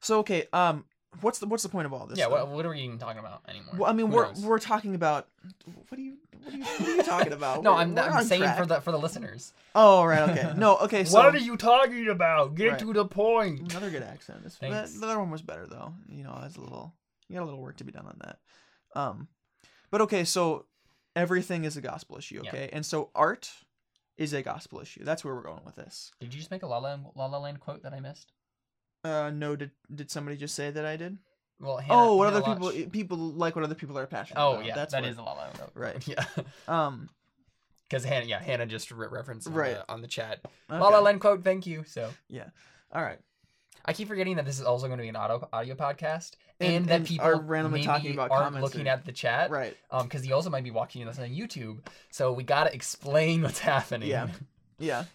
So okay. Um. What's the What's the point of all this? yeah. What, what are we even talking about anymore? Well, I mean, Who we're knows? we're talking about. What are you What are you, what are you talking [laughs] about? no, We're- I'm, we're I'm saying track. for the for the listeners. Oh right. Okay. No. Okay. [laughs] So what are you talking about? Get Right. to the point. another good accent. This, that, the other one was better though. You know, that's a little. You got a little work to be done on that. Um, but okay. So everything is a gospel issue. Yeah. Okay, and so art is a gospel issue. That's where we're going with this. Did you just make a La La, La, La Land quote that I missed? Uh, no. Did Did somebody just say that I did? Well, oh, what Hannah other people Lodge- people like? What other people are passionate Oh about. yeah, that's that what, is a Land. Right. [laughs] Yeah, Um. because Hannah, yeah, Hannah just re- referenced on, Right. the, on the chat. Okay. La La Land quote. Thank you. So yeah. All right. I keep forgetting that this is also going to be an audio audio podcast, and, And- that and people are randomly maybe talking about aren't looking or- at the chat, Right. Um, because you also might be watching this on YouTube. So we gotta explain what's happening. Yeah. Yeah. [laughs]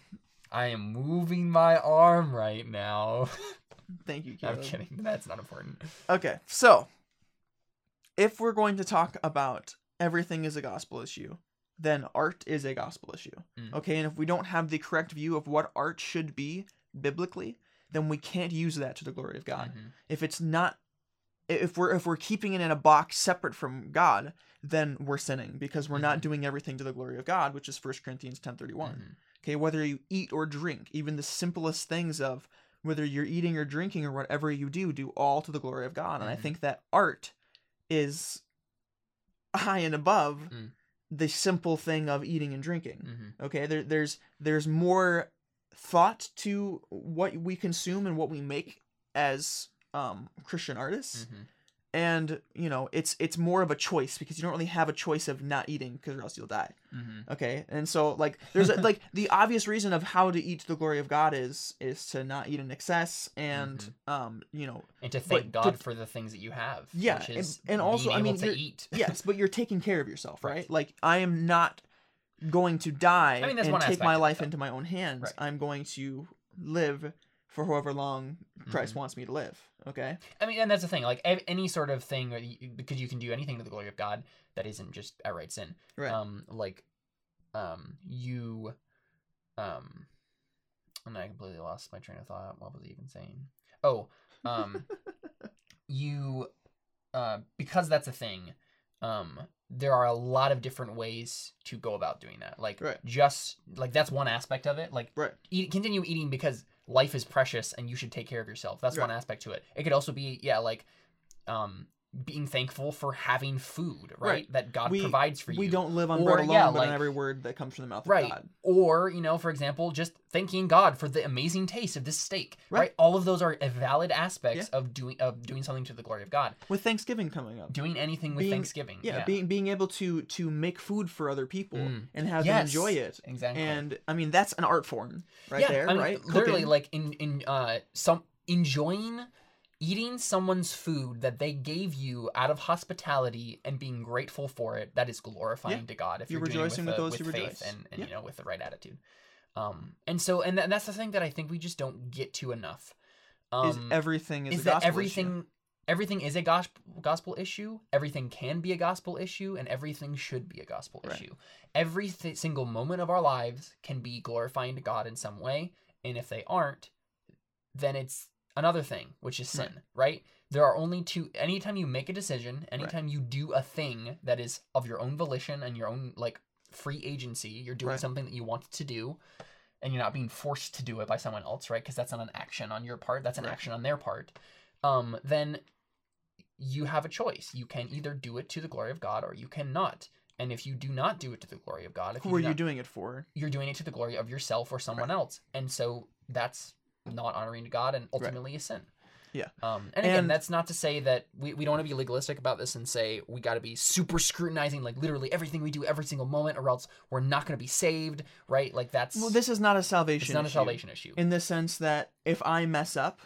I am moving my arm right now. [laughs] [laughs] Thank you, I'm kidding. That's not important. Okay, so if we're going to talk about everything is a gospel issue, then art is a gospel issue. Mm. Okay, and if we don't have the correct view of what art should be biblically, then we can't use that to the glory of God. Mhm. If it's not if we're if we're keeping it in a box separate from God, then we're sinning because we're not doing everything to the glory of God, which is 1 Corinthians 10:31. Mhm. Okay, whether you eat or drink, even the simplest things of whether you're eating or drinking or whatever you do, do all to the glory of God. And I Mhm. think that art is high and above Mm. the simple thing of eating and drinking. Mhm. Okay, there, there's there's more thought to what we consume and what we make as um, Christian artists, Mhm. And you know it's it's more of a choice because you don't really have a choice of not eating because or else you'll die. Mhm. Okay, and so like there's a, like the obvious reason of how to eat to the glory of God is is to not eat in excess and Mm-hmm. um you know And to thank God but- for the things that you have. Yeah, which and- is and also, I mean, to eat. [laughs] yes, but you're taking care of yourself, right? Right. Like I am not going to die I mean, that's and take my life into my own hands. Right. I'm going to live for however long Christ Mhm. wants me to live. Okay. I mean, and that's the thing. Like any sort of thing, because you can do anything to the glory of God that isn't just outright sin. Right. Um, like, um, you, um, and I completely lost my train of thought. What was I even saying? Oh, um, [laughs] you, uh, because that's a thing. Um, there are a lot of different ways to go about doing that. Like, Right. just like that's one aspect of it. Like, right. eat, continue eating because life is precious and you should take care of yourself. That's one aspect to it. It could also be yeah, like um being thankful for having food, right? Right. That God We- provides for you. We don't live on Or, bread alone, yeah, but like- on every word that comes from the mouth right. of God. Or, you know, for example, just thanking God for the amazing taste of this steak. Right. Right. All of those are valid aspects of doing of doing something to the glory of God. With Thanksgiving coming up. Doing anything with Being- Thanksgiving. Yeah, being being able to to make food for other people Mm. and have Yes, them enjoy it. Exactly. And I mean that's an art form right yeah, there, I mean, right? Literally, Cooking. like in in uh some enjoying eating someone's food that they gave you out of hospitality and being grateful for it. That is glorifying Yeah. to God if You're you're, rejoicing it with with, those who with faith rejoice. and, and Yeah. you know with the right attitude. Um, and so and, tha- and that's the thing that I think we just don't get to enough. Um, is everything is, is a that gospel everything issue. everything is a gospel gospel issue everything can be a gospel issue and everything should be a gospel Right. issue every th- single moment of our lives can be glorifying to god in some way and if they aren't then it's another thing which is sin right, there are only two anytime you make a decision anytime you do a thing that is of your own volition and your own like free agency you're doing Right. something that you want to do and you're not being forced to do it by someone else, right? Because that's not an action on your part, that's an Right. action on their part. Um, then you have a choice. You can either do it to the glory of God or you cannot. And if you do not do it to the glory of God, if Who you are do you doing it for? you're doing it to the glory of yourself or someone else. And so that's not honoring to God and ultimately a sin. Yeah. Um, and again, And- that's not to say that we, we don't want to be legalistic about this and say we got to be super scrutinizing like literally everything we do every single moment or else we're not going to be saved, right? Like that's Well, this is not a salvation. it's not a issue, salvation issue. in the sense that if I mess up,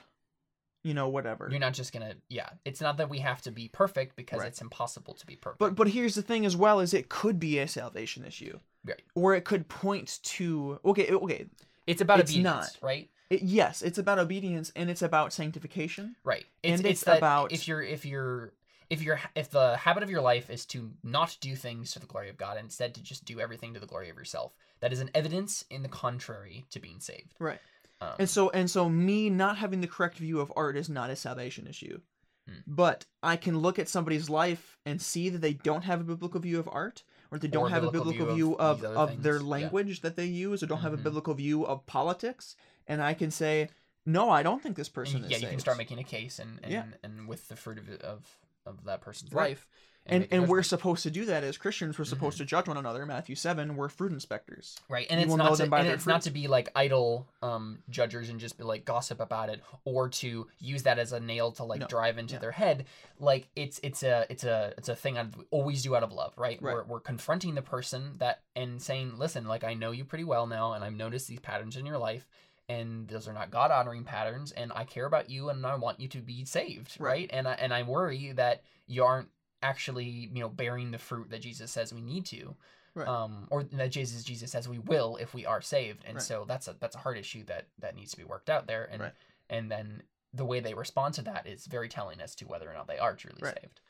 you know, whatever. You're not just gonna, yeah. It's not that we have to be perfect because Right. it's impossible to be perfect. But but here's the thing as well is it could be a salvation issue. Right. Or it could point to okay okay it's about it's obedience, not. right? It, yes it's about obedience and it's about sanctification. Right. It's, And it's, it's about- if you're if you're if you're if the habit of your life is to not do things to the glory of God, and instead to just do everything to the glory of yourself, that is an evidence in the contrary to being saved. Right. Um, And so and so me not having the correct view of art is not a salvation issue. Hmm. But I can look at somebody's life and see that they don't have a biblical view of art, or they don't a have a biblical biblical view view of of, of, their things, yeah. language that they use, or don't have a Mhm. biblical view of politics, and I can say, no, I don't think this person and is yeah, you can start making a case and and, Yeah. and with the fruit of of, of that person's Right. life. and make a and we're supposed to do that as Christians. We're supposed to judge one another. Matthew seven, we're fruit inspectors. Right, and You it's not to, and it's not to be like idle um, judgers and just be like gossip about it, or to use that as a nail to like No. drive into Yeah. their head. Like it's it's a it's a it's a thing I always do out of love, right? Right. We're we're confronting the person that and saying, listen, like I know you pretty well now, and I've noticed these patterns in your life, and those are not God honoring patterns, and I care about you, and I want you to be saved, right? Right. And I and I worry that you aren't actually you know bearing the fruit that Jesus says we need to Right. um, or that Jesus Jesus says we will if we are saved, and Right. so that's a that's a hard issue that that needs to be worked out there, and and then the way they respond to that is very telling as to whether or not they are truly saved.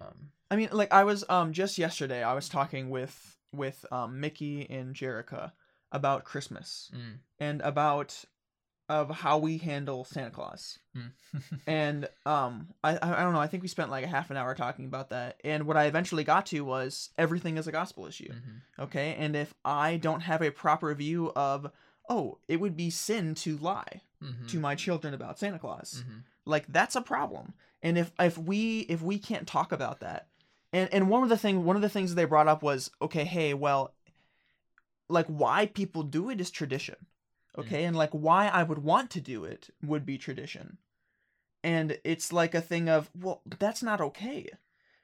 Um, I mean, like I was um just yesterday, I was talking with with um Mickey and Jerica about Christmas mm, and about of how we handle Santa Claus. Mm. [laughs] and um I I don't know, I think we spent like a half an hour talking about that. And what I eventually got to was everything is a gospel issue. Mhm. Okay? And if I don't have a proper view of oh, it would be sin to lie Mhm. to my children about Santa Claus. Mhm. Like that's a problem. And if if we if we can't talk about that, and and one of the thing one of the things they brought up was okay, hey, well, like why people do it is tradition, okay, and like why I would want to do it would be tradition, and it's like a thing of well, that's not okay.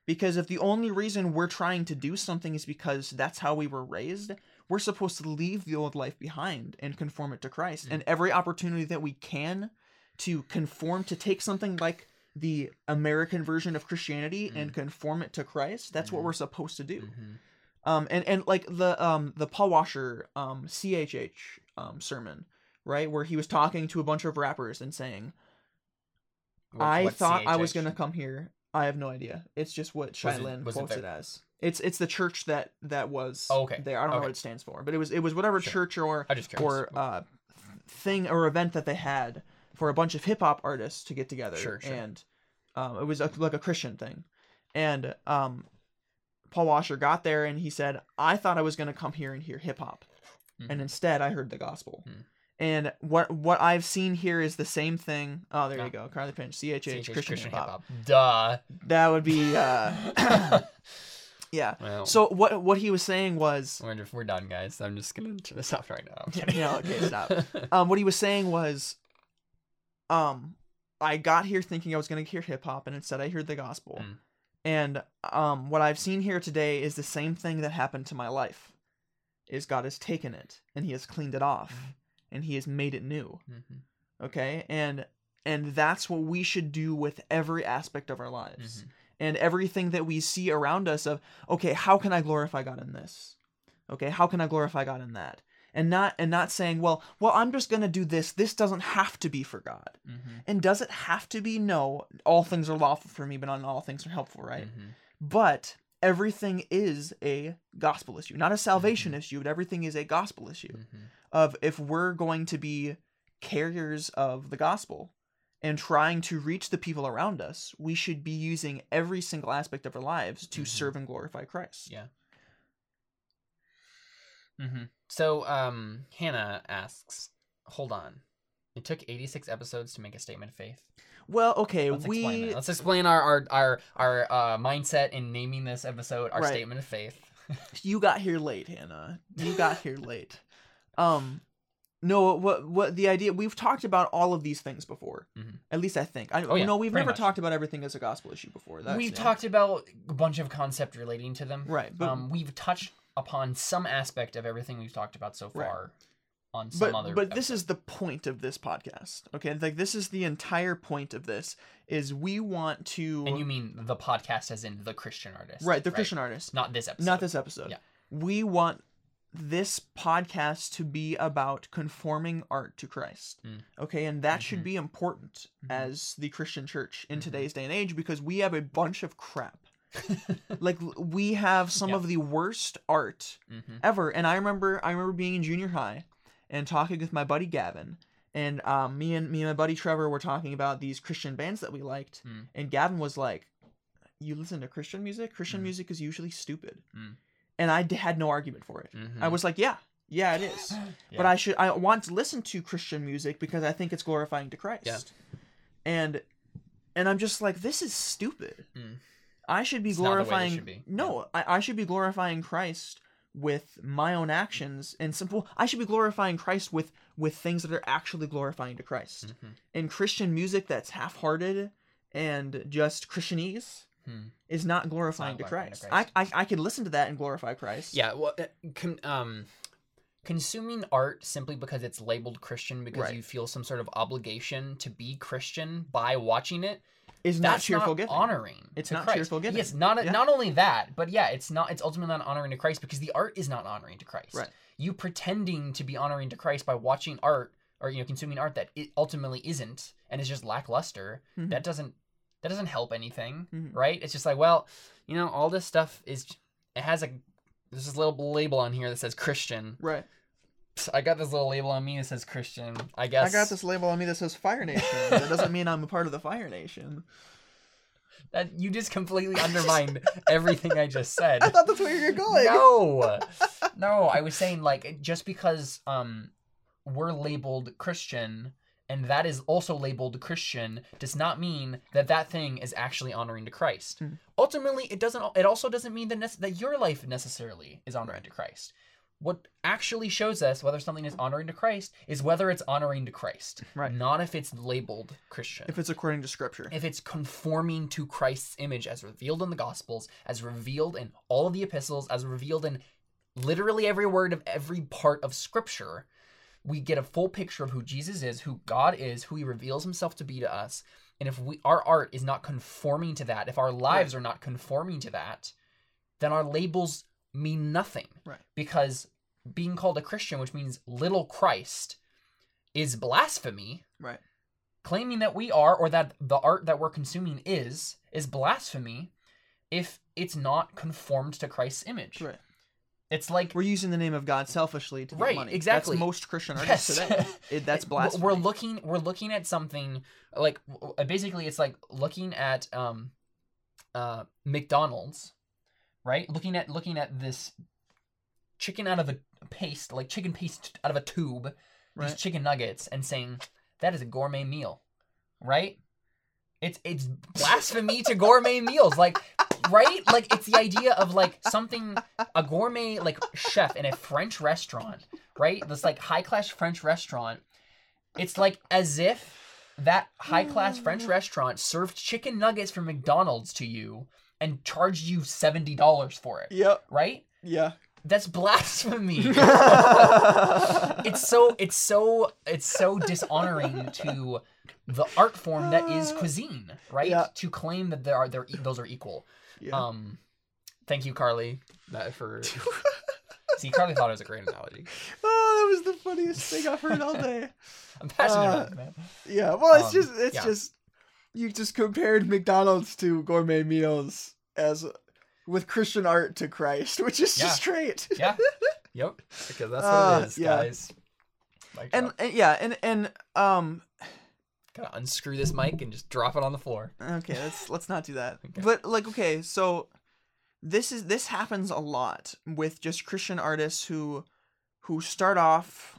Because if the only reason we're trying to do something is because that's how we were raised, we're supposed to leave the old life behind and conform it to Christ. Mm. And every opportunity that we can to conform to take something like the American version of Christianity and conform it to Christ, that's what we're supposed to do. Mhm. Um and and like the um the Paul Washer um CHH um sermon, right, where he was talking to a bunch of rappers and saying, What- I thought I was gonna come here. I have no idea. It's just what Shylin was it quotes it as. It's it's the church that that was Oh, okay. there. I don't know what it stands for, but it was it was whatever Sure. church or just or uh thing or event that they had for a bunch of hip hop artists to get together. Sure, sure. And um, it was a, like a Christian thing, and um, Paul Washer got there and he said, "I thought I was gonna come here and hear hip hop, Mhm. and instead I heard the gospel." Hmm. And what what I've seen here is the same thing. Oh, there you go, Carly Pinch, CHH, CHH Christian, hip hop. Duh. That would be, uh, [coughs] yeah. well, So what what he was saying was, we're, we're done, guys. I'm just turn this off right now. Yeah, [laughs] yeah, okay, [laughs] stop. um, what he was saying was, um, I got here thinking I was gonna hear hip hop, and instead I heard the gospel. Mm. And um, what I've seen here today is the same thing that happened to my life. Is God has taken it and He has cleaned it off, and He has made it new. Mhm. Okay, and and that's what we should do with every aspect of our lives Mhm. and everything that we see around us of okay how can i glorify god in this okay how can i glorify god in that and not and not saying well well i'm just going to do this this doesn't have to be for god Mhm. and does it have to be no all things are lawful for me but not all things are helpful right Mhm. but everything is a gospel issue not a salvation issue but everything is a gospel issue Mhm. of if we're going to be carriers of the gospel and trying to reach the people around us, we should be using every single aspect of our lives to Mhm. serve and glorify Christ. Yeah. Hmm So, um, Hannah asks, "Hold on, it took 86 episodes to make a statement of faith. Well, okay, Let's explain we that. Let's explain our our our our uh, mindset in naming this episode our Right. statement of faith. [laughs] you got here late, Hannah. You got here late. Um no, what what the idea we've talked about all of these things before. Mhm. At least I think. I Oh, yeah, no, we've pretty never much. talked about everything as a gospel issue before. That's, we've yeah. talked about a bunch of concept relating to them. Right, but um, we've touched upon some aspect of everything we've talked about so Right. far on some but other. but this is the point of this podcast okay like this is the entire point of this is we want to and you mean the podcast as in the Christian artist, right the christian artist not this episode, not this episode Yeah. we want this podcast to be about conforming art to christ Mm. okay and that should Mhm. be important Mhm. as the christian church in Mhm. today's day and age because we have a bunch of crap [laughs] like we have some Yeah. of the worst art hmm ever. And I remember I remember being in junior high and talking with my buddy Gavin. And um, me and me and my buddy Trevor were talking about these Christian bands that we liked. Mm. And Gavin was like, "You listen to Christian music? Christian Mm. music is usually stupid." Mm. And I d- had no argument for it. Mhm. I was like, "Yeah, yeah, it is." Yeah. But I should I want to listen to Christian music because I think it's glorifying to Christ. Yeah. And and I'm just like, this is stupid. I should be It's not the way glorifying. should be. No, I, I should be glorifying Christ with my own actions and simple. I should be glorifying Christ with with things that are actually glorifying to Christ. Mhm. And Christian music that's half-hearted and just Christianese Hmm. is not glorifying, not to, glorifying to Christ. I, I I can listen to that and glorify Christ. Yeah, well, uh, con- um, consuming art simply because it's labeled Christian because Right. you feel some sort of obligation to be Christian by watching it. Is not cheerful not giving. honoring. It's not Christ. cheerful giving. Yes, not Yeah. not only that, but yeah, it's not. It's ultimately not honoring to Christ because the art is not honoring to Christ. Right. You pretending to be honoring to Christ by watching art or you know consuming art that it ultimately isn't and is just lackluster. Mhm. That doesn't that doesn't help anything, Mhm. right? It's just like, well, you know, all this stuff is it has a there's this little label on here that says Christian. Right. I got this little label on me that says Christian. I guess I got this label on me that says Fire Nation. that doesn't mean I'm a part of the Fire Nation. [laughs] That you just completely undermined everything I just said. [laughs] I thought that's where you're going. No, [laughs] no. I was saying like just because um we're labeled Christian and that is also labeled Christian does not mean that that thing is actually honoring to Christ. Hmm. Ultimately, it doesn't. It also doesn't mean that nec- that your life necessarily is honoring to Christ. What actually shows us whether something is honoring to Christ is whether it's honoring to Christ, Right. not if it's labeled Christian If it's according to Scripture. if it's conforming to Christ's image as revealed in the Gospels, as revealed in all of the epistles, as revealed in literally every word of every part of Scripture, we get a full picture of who Jesus is, who God is, who He reveals Himself to be to us. And if we our art is not conforming to that, if our lives are not conforming to that, then our labels mean nothing. Right. Because being called a Christian, which means little Christ, is blasphemy Right. claiming that we are or that the art that we're consuming is is blasphemy if it's not conformed to Christ's image. Right. It's like We're using the name of God selfishly to get Right, money. exactly. That's most Christian artists Yes. today. It, that's [laughs] blasphemy. We're looking we're looking at something like basically it's like looking at um uh McDonald's, right? Looking at looking at this chicken out of a paste, like chicken paste out of a tube, these chicken nuggets and saying that is a gourmet meal, right? It's it's blasphemy to gourmet meals, like right? Like it's the idea of like something a gourmet like chef in a French restaurant, right? This like high class French restaurant. It's like as if that high class French [sighs] restaurant served chicken nuggets from McDonald's to you and charged you seventy dollars for it, Yep. right? Yeah. That's blasphemy. [laughs] it's so it's so it's so dishonoring to the art form that is cuisine, right? Yeah. To claim that there are there those are equal. yeah. Um, thank you, Carly, that for. [laughs] See, Carly thought it was a great analogy. oh, that was the funniest thing I've heard all day. [laughs] I'm passionate Uh, about it, man. Yeah. Well, it's Um, just it's yeah. just you just compared McDonald's to gourmet meals as with Christian art to Christ, [laughs] which is just great. Yeah. Yep. Because that's what Uh, it is, yeah. guys. And, and yeah, and and um gotta unscrew this mic and just drop it on the floor. okay, let's [laughs] let's not do that. Okay. But like okay, so this is this happens a lot with just Christian artists who who start off,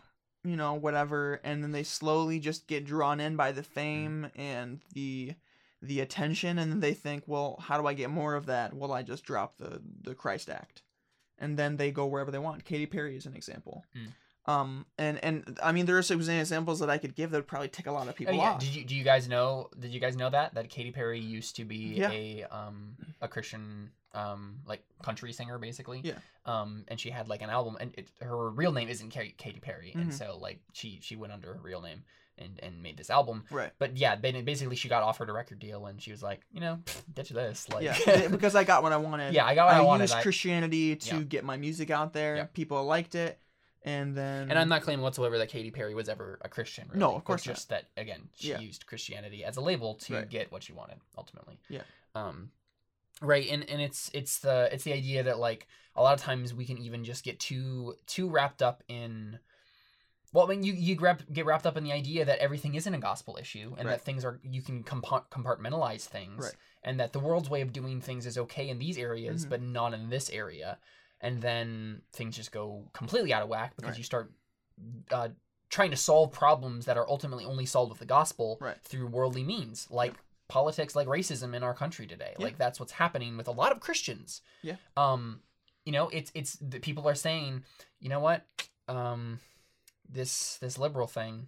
you know, whatever, and then they slowly just get drawn in by the fame and the the attention and then they think, well, how do I get more of that? Well, I just drop the the Christ act. And then they go wherever they want. Katy Perry is an example. Mm. Um and and I mean there are some examples that I could give that would probably tick a lot of Oh, people yeah. off. Did you do you guys know? Did you guys know that that Katy Perry used to be Yeah. a um a Christian um like country singer basically? Yeah. Um, and she had like an album, and it, her real name isn't Katy, Katy Perry, and Mhm. so like she she went under her real name and and made this album. Right. But yeah, basically she got offered a record deal, and she was like, you know, ditch this. Like, Yeah, [laughs] because I got what I wanted. Yeah, I got what I wanted, used I- Christianity to Yeah. get my music out there. Yeah. People liked it, and then And I'm not claiming whatsoever that Katy Perry was ever a Christian. Really, No, of course not. just that again, she Yeah. used Christianity as a label to Right. get what she wanted ultimately. Yeah. Um, right, and and it's it's the it's the idea that like a lot of times we can even just get too too wrapped up in. Well, I mean, you you grab, get wrapped up in the idea that everything isn't a gospel issue, and Right. that things are you can compartmentalize things, Right. and that the world's way of doing things is okay in these areas, Mhm. but not in this area, and then things just go completely out of whack because Right. you start uh, trying to solve problems that are ultimately only solved with the gospel Right. through worldly means, like politics, like racism in our country today. Yeah. Like that's what's happening with a lot of Christians. Yeah. Um, you know, it's it's the people are saying, you know what, um, this this liberal thing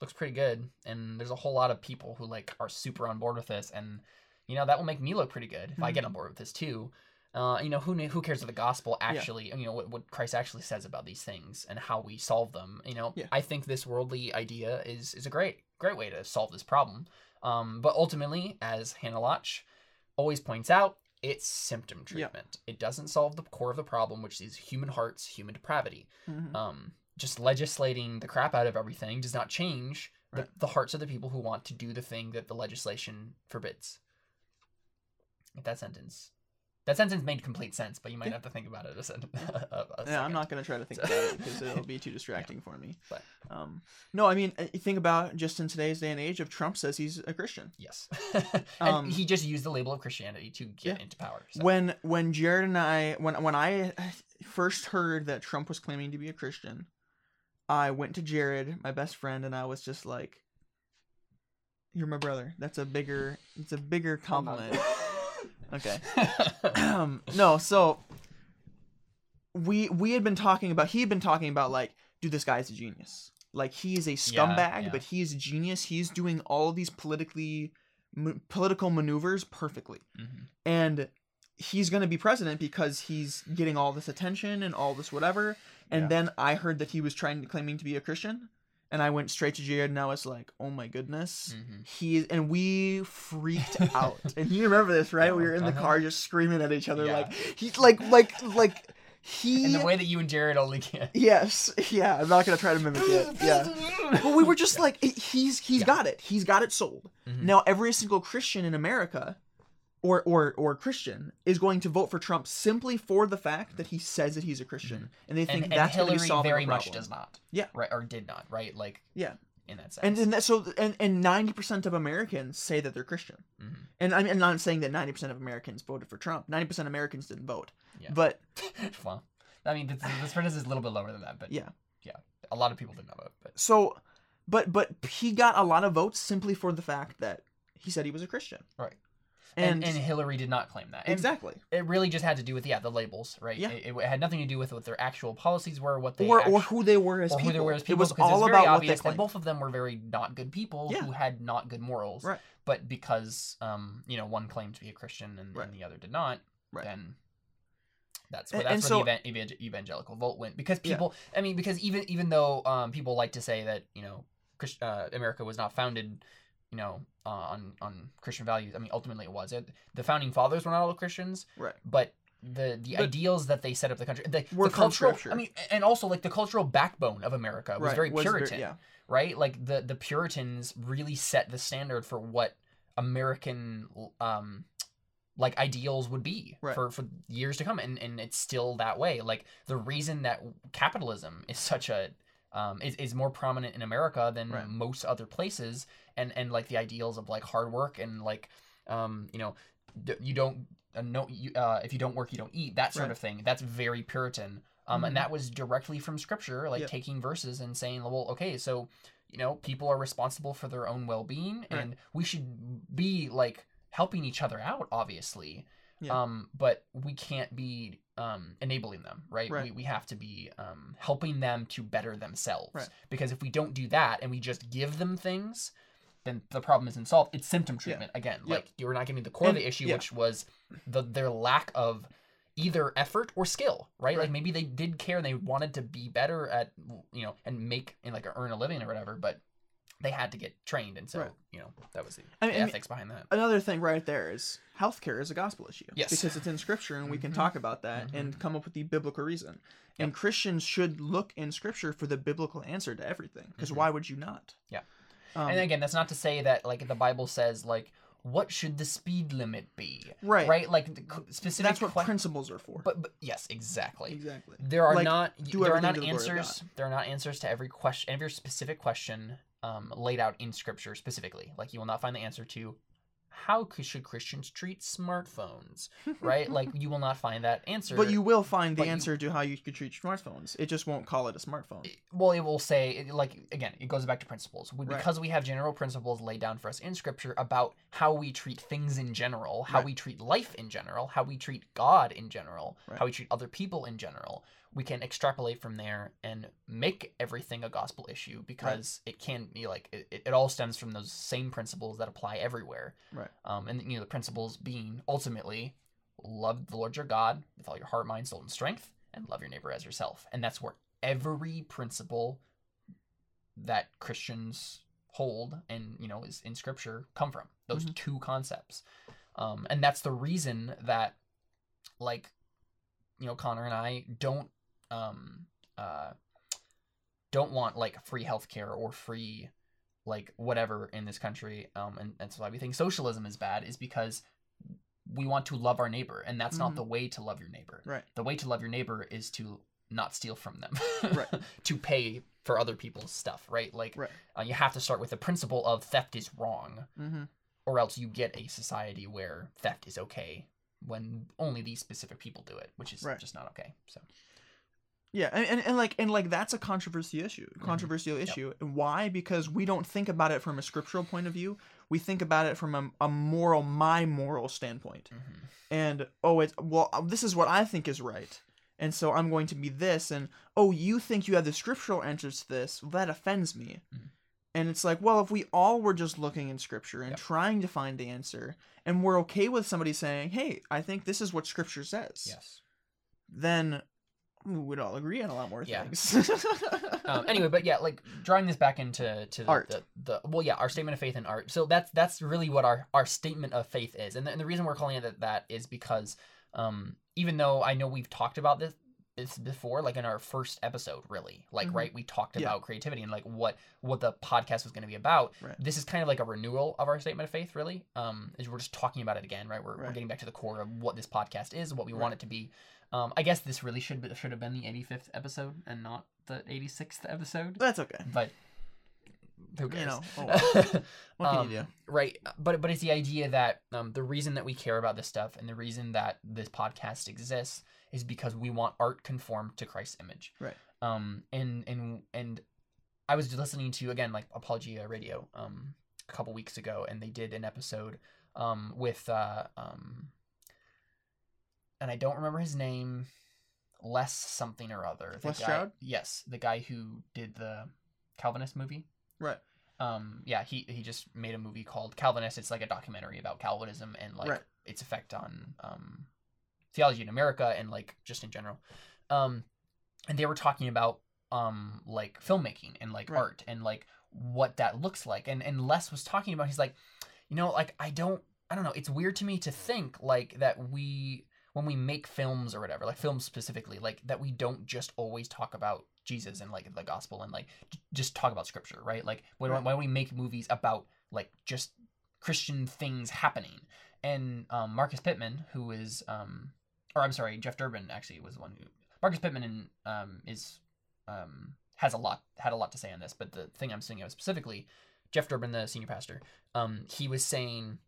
looks pretty good, and there's a whole lot of people who like are super on board with this, and you know that will make me look pretty good if I Mhm. get on board with this too. Uh, you know who who cares what the gospel actually you know what, what Christ actually says about these things and how we solve them you know Yeah. I think this worldly idea is is a great great way to solve this problem um, but ultimately as Hannah Lotch always points out it's symptom Yeah. treatment it doesn't solve the core of the problem which is human hearts human depravity Mhm. um, just legislating the crap out of everything does not change the, Right. the hearts of the people who want to do the thing that the legislation forbids. That sentence that sentence made complete sense, but you might have to think about it a, sen- [laughs] a, a Yeah, I'm not gonna try to think [laughs] about it because it'll be too distracting for me. But- um, no, I mean, uh, think about just in today's day and age, if Trump says he's a Christian, Yes, [laughs] and Um, he just used the label of Christianity to get Yeah. into power. So. when when Jared and I when when I first heard that Trump was claiming to be a Christian, I went to Jared, my best friend, and I was just like, "You're my brother." That's a bigger it's a bigger compliment. Okay. um, [laughs] [clears throat] no, so we we had been talking about he had been talking about like, dude, this guy's a genius. Like he is a scumbag, yeah. but he is a genius. He's doing all these politically m- political maneuvers perfectly, Mhm. and he's going to be president because he's getting all this attention and all this whatever. And Yeah. then I heard that he was trying to claiming to be a Christian, and I went straight to Jared, and I was like, oh my goodness Mhm. he is, and we freaked [laughs] out. and you remember this, right? we were in the Uh-huh. car just screaming at each other, Yeah. like he's like like like he. And the way that you and Jared only can. yes, yeah. I'm not gonna try to mimic it. [laughs] Yeah, but we were just like, he's he's got it. He's got it sold. Mhm. Now every single Christian in America. Or, or, or Christian is going to vote for Trump simply for the fact that he says that he's a Christian, and they think Mm-hmm. and, and that's to Hillary very much does not. Yeah. Right, or did not. Right, like Yeah, in that sense. and and that, so and and ninety percent of Americans say that they're Christian, Mhm. and I'm, I'm not saying that ninety percent of Americans voted for Trump. Ninety percent of Americans didn't vote, Yeah. but [laughs] well, I mean, this, this percentage is a little bit lower than that, but yeah. yeah, a lot of people did not vote. But So, but but he got a lot of votes simply for the fact that he said he was a Christian, right, and, and, and Hillary did not claim that. And exactly, It really just had to do with yeah the labels, right? Yeah. It, it had nothing to do with what their actual policies were, what they or or who they were as or people. who they were as people. It was all it's very about what they obvious that both of them were very not good people Yeah. who had not good morals. Right. But because um you know one claimed to be a Christian and, Right. and the other did not, Right. then that's where that's and where so- the evan- evan- evangelical vote went because Yeah. people. I mean, because even even though um people like to say that you know Christ, uh, America was not founded. You know, uh, on on Christian values. I mean, ultimately it was. It, the founding fathers were not all Christians, right. but the the But- ideals that they set up the country, the, Were the cultural. Scripture. I mean, and also like the cultural backbone of America was right. very was Puritan, yeah, right? Like the the Puritans really set the standard for what American um like ideals would be Right. for for years to come, and and it's still that way. Like the reason that capitalism is such a um, is, is more prominent in America than Right. most other places, and and like the ideals of like hard work and like um, you know d- you don't uh, no you, uh, if you don't work you don't eat that sort Right. of thing. That's very Puritan, um, Mhm. and that was directly from Scripture, like Yep. taking verses and saying, well, okay, so you know people are responsible for their own well-being, and we should be like helping each other out, obviously. Yeah. Um, but we can't be um, enabling them, right? Right. We, we have to be um, helping them to better themselves. Right. Because if we don't do that and we just give them things, then the problem isn't solved. It's symptom treatment again. Yep. Like you were not getting to the core of the issue, yeah. which was the their lack of either effort or skill, right? Like maybe they did care and they wanted to be better at you know and make and like earn a living or whatever, but they had to get trained, and so Right. you know that was the, I mean- the I mean- ethics behind that. Another thing right there is healthcare is a gospel issue. Yes. Because it's in scripture and we can Mhm. talk about that Mhm. and come up with the biblical reason. And Christians should look in scripture for the biblical answer to everything. Because Mhm. why would you not? Yeah. Um, and again, that's not to say that like the Bible says like what should the speed limit be, right. right? Like specific. That's what que- principles are for. But, but yes, exactly. exactly. There are Like, not do there are not the answers. There are not answers to every question, every specific question um, laid out in Scripture specifically. Like you will not find the answer to how should Christians treat smartphones, [laughs] right? like you will not find that answer. But you will find the but you- answer to how you could treat smartphones. It just won't call it a smartphone. well it will say like again it goes back to principles we, Right. because we have general principles laid down for us in scripture about how we treat things in general how Right. we treat life in general how we treat god in general Right. how we treat other people in general we can extrapolate from there and make everything a gospel issue because it can be like it, it all stems from those same principles that apply everywhere Right. um, and you know the principles being ultimately love the lord your god with all your heart mind soul and strength and love your neighbor as yourself and that's where every principle that christians hold and you know is in scripture come from those Mhm. two concepts um, and that's the reason that like you know connor and i don't um uh don't want like free healthcare or free like whatever in this country um and that's why we think socialism is bad is because we want to love our neighbor, and that's not Mhm. the way to love your neighbor. Right. The way to love your neighbor is to not steal from them. Right. [laughs] to pay for other people's stuff, right? Like Right. uh, you have to start with the principle of theft is wrong, Mm-hmm. or else you get a society where theft is okay when only these specific people do it, which is Right. just not okay. So Yeah, and, and, and like and like that's a controversial issue. Controversial issue. Why? Because we don't think about it from a scriptural point of view. We think about it from a, a moral, my moral standpoint. mhm. And oh, it's well, this is what I think is right, and so I'm going to be this. And oh, you think you have the scriptural answers to this? Well, that offends me. Mhm. And it's like, well, if we all were just looking in scripture and Yep. trying to find the answer, and we're okay with somebody saying, "Hey, I think this is what scripture says," yes. then would all agree on a lot more Yeah. things. [laughs] [laughs] um, anyway, but yeah, like drawing this back into to the, Art. The, the well, yeah, our statement of faith in art. So that's that's really what our our statement of faith is, and the, and the reason we're calling it that, that is because um, even though I know we've talked about this this before, like in our first episode, really, like Mhm. right, we talked Yeah. about creativity and like what what the podcast was going to be about. Right. This is kind of like a renewal of our statement of faith, really. Um, is we're just talking about it again, right? We're, we're getting back to the core of what this podcast is, what we Right. want it to be. Um, I guess this really should be, should have been the 85th episode and not the 86th episode, That's okay. but who cares? You know, oh, well. [laughs] what can Um, you do? right but but it's the idea that um, the reason that we care about this stuff and the reason that this podcast exists is because we want art conformed to christ's image Right. um and and and i was listening to again like apologia radio um a couple weeks ago and they did an episode um with uh um and i don't remember his name Les something or other The Les guy- Stroud? yes the guy who did the calvinist movie Right. um yeah he he just made a movie called calvinist it's like a documentary about calvinism and like Right. its effect on um theology in america and like just in general um and they were talking about um like filmmaking and like Right. art and like what that looks like and and les was talking about he's like you know like i don't i don't know it's weird to me to think like that we when we make films or whatever like films specifically like that we don't just always talk about jesus and like the gospel and like j- just talk about scripture right like when, Right. when we make movies about like just christian things happening and um, marcus pittman who is um or i'm sorry jeff durbin actually was the one who marcus pittman in, um is um has a lot had a lot to say on this but the thing i'm thinking of specifically jeff durbin the senior pastor um he was saying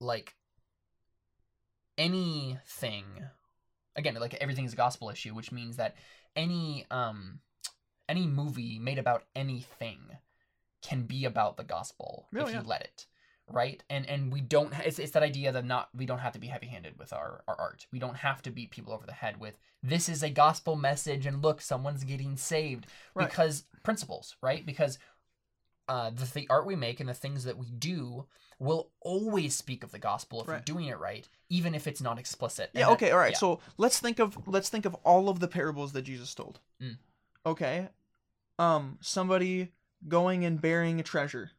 like anything again like everything is a gospel issue which means that any um any movie made about anything can be about the gospel Oh, if yeah. you let it right and and we don't it's, it's that idea that not we don't have to be heavy-handed with our, our art we don't have to beat people over the head with this is a gospel message and look someone's getting saved Right. because principles right because uh, the, the art we make and the things that we do will always speak of the gospel if Right. you're doing it right, even if it's not explicit. And Yeah. that- Okay. All right. yeah. So let's think of let's think of all of the parables that Jesus told. Mm. Okay. Um, somebody going and burying a treasure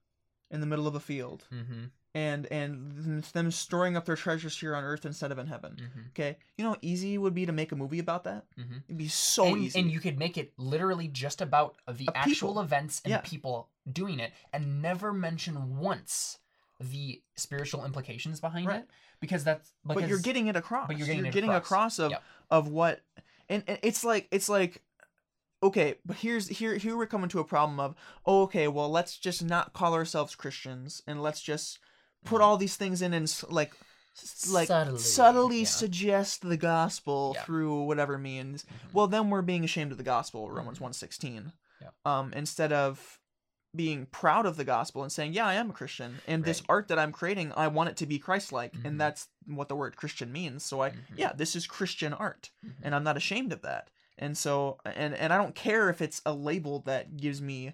in the middle of a field, Mhm, and and them storing up their treasures here on earth instead of in heaven. mhm, Okay. You know how easy it would be to make a movie about that? mhm. It'd be so and, easy. and you could make it literally just about the Uh, actual people. events and Yeah. people doing it, and never mention once the spiritual implications behind Right. it, because that's because, but you're getting it across. but you're getting it across. across. of Yep. of what, and, and it's like it's like, okay, but here's here here we're coming to a problem of oh, okay, well let's just not call ourselves Christians and let's just put all these things in and like like Subtly, subtly, yeah. suggest the gospel Yeah. through whatever means. Mhm. Well, then we're being ashamed of the gospel, Romans Mhm. one sixteen. Yep. Um, instead of being proud of the gospel and saying, "Yeah, I am a Christian, and this art that I'm creating, I want it to be Christ-like," Mhm. and that's what the word Christian means. So I, Mhm. yeah, this is Christian art, Mhm. and I'm not ashamed of that. And so, and and I don't care if it's a label that gives me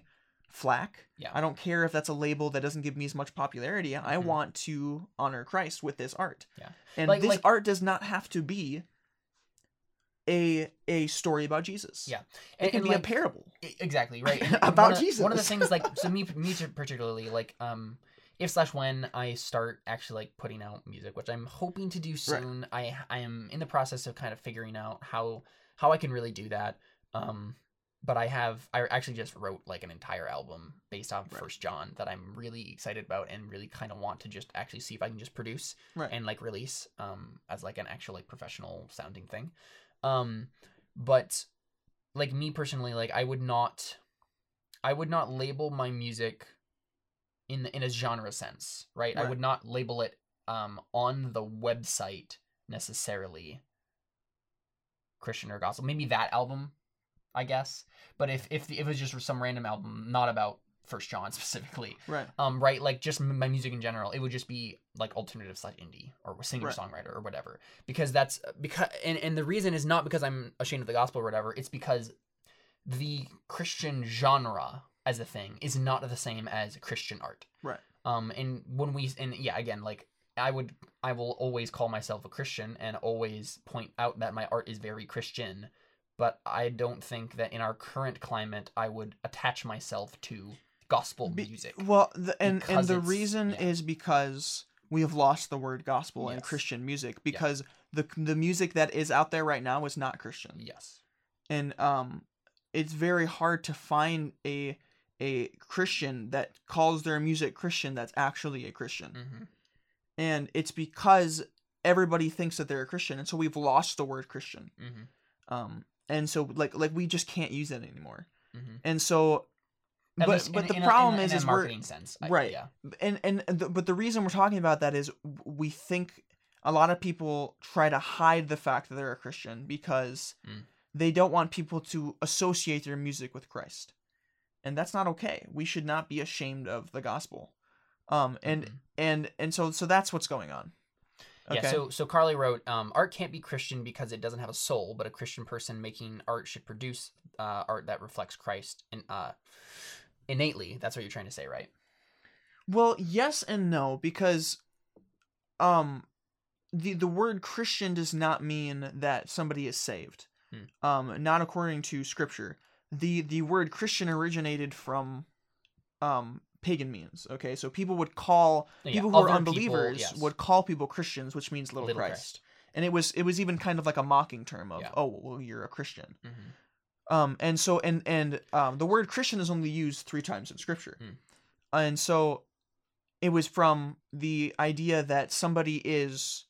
flack. Yeah. I don't care if that's a label that doesn't give me as much popularity. I Mhm. want to honor Christ with this art. Yeah. And Like- this like- art does not have to be a a story about Jesus. Yeah. It can and, be like, a parable. Exactly right [laughs] And About one of, Jesus. one of the things like so me [laughs] me particularly like um if slash when i start actually like putting out music which i'm hoping to do soon i i am in the process of kind of figuring out how how i can really do that um but I have I actually just wrote like an entire album based on Right. First John that I'm really excited about and really kind of want to just actually see if I can just produce Right. and like release um as like an actual like professional sounding thing. Um but like me personally like I would not I would not label my music in the, in a genre sense, right? I would not label it um on the website necessarily Christian or gospel. Maybe that album, I guess. But if if, if it was just some random album, not about First John [laughs] specifically, Right. um, right, like just m- my music in general, it would just be like alternative slash indie or singer Right. songwriter or whatever. Because that's because and and the reason is not because I'm ashamed of the gospel or whatever. It's because the Christian genre as a thing is not the same as Christian art. Right. Um, and when we and yeah, again, like I would, I will always call myself a Christian and always point out that my art is very Christian. But I don't think that in our current climate, I would attach myself to gospel Be- music. Well, the, and and the reason yeah. is because we have lost the word gospel in Yes. Christian music because the the music that is out there right now is not Christian. Yes. and um it's very hard to find a a christian that calls their music christian that's actually a christian hmm and it's because everybody thinks that they're a christian and so we've lost the word christian hmm um and so like like we just can't use it anymore hmm and so At but but in- the in problem a- is in a is we're sense, I- right. Yeah. and and the, but the reason we're talking about that is we think a lot of people try to hide the fact that they're a Christian because Mm. they don't want people to associate their music with Christ, and that's not okay. We should not be ashamed of the gospel, um, and Mhm. and and so so that's what's going on. Okay. Yeah, so so Carly wrote, um, art can't be Christian because it doesn't have a soul, but a Christian person making art should produce uh, art that reflects Christ and uh, innately. That's what you're trying to say, right? Well, yes and no because um the the word Christian does not mean that somebody is saved. Hmm. Um not according to scripture. The the word Christian originated from um pagan means. Okay? So people would call Yeah, people who are other people, unbelievers yes. would call people Christians, which means little, Little Christ. Christ. And it was it was even kind of like a mocking term of, Yeah. "Oh, well you're a Christian." hmm Um, and so and and um, the word Christian is only used three times in Scripture, Hmm. and so it was from the idea that somebody is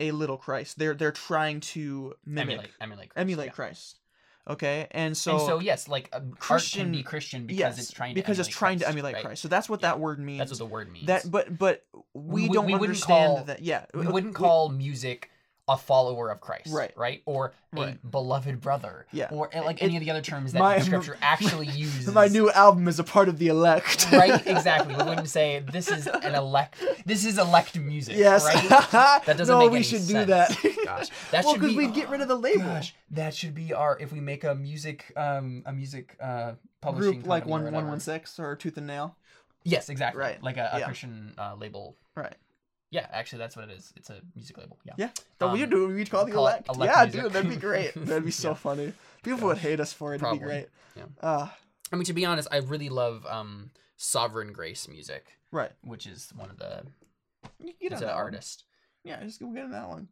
a little Christ. They're they're trying to mimic Emulate, emulate, Christ, emulate yeah. Christ. Okay, and so, and so yes, like um, Christian- be Christian because yes, it's trying to because it's trying to emulate right? Christ. So that's what Yeah. that word means. That's what the word means. that, but but we, We- don't we understand call- that. Yeah, we wouldn't call music a follower of Christ, Right. Right, or a Right. beloved brother, Yeah. or uh, like It- any of the other terms that my- Scripture [laughs] actually uses. my new album is a part of the elect. [laughs] right [laughs] exactly we wouldn't say this is an elect this is elect music Yes. right that doesn't no, we should do that. gosh that well, should because be we'd get rid of the label. gosh that should be our if we make a music um a music uh publishing Group like or one one six or Tooth and Nail. yes exactly Right. like a, a Yeah. christian uh, label Right. Yeah actually that's what it is it's a music label yeah Yeah. We Um, do. We'd call the call it elect. elect yeah, music. dude, that'd be great. [laughs] That'd be so Yeah. funny. People would hate us for it. It'd be great. Yeah. Uh, i mean to be honest i really love um sovereign grace music right. which is one of the You it's an that one. artist Yeah, just go get on that one.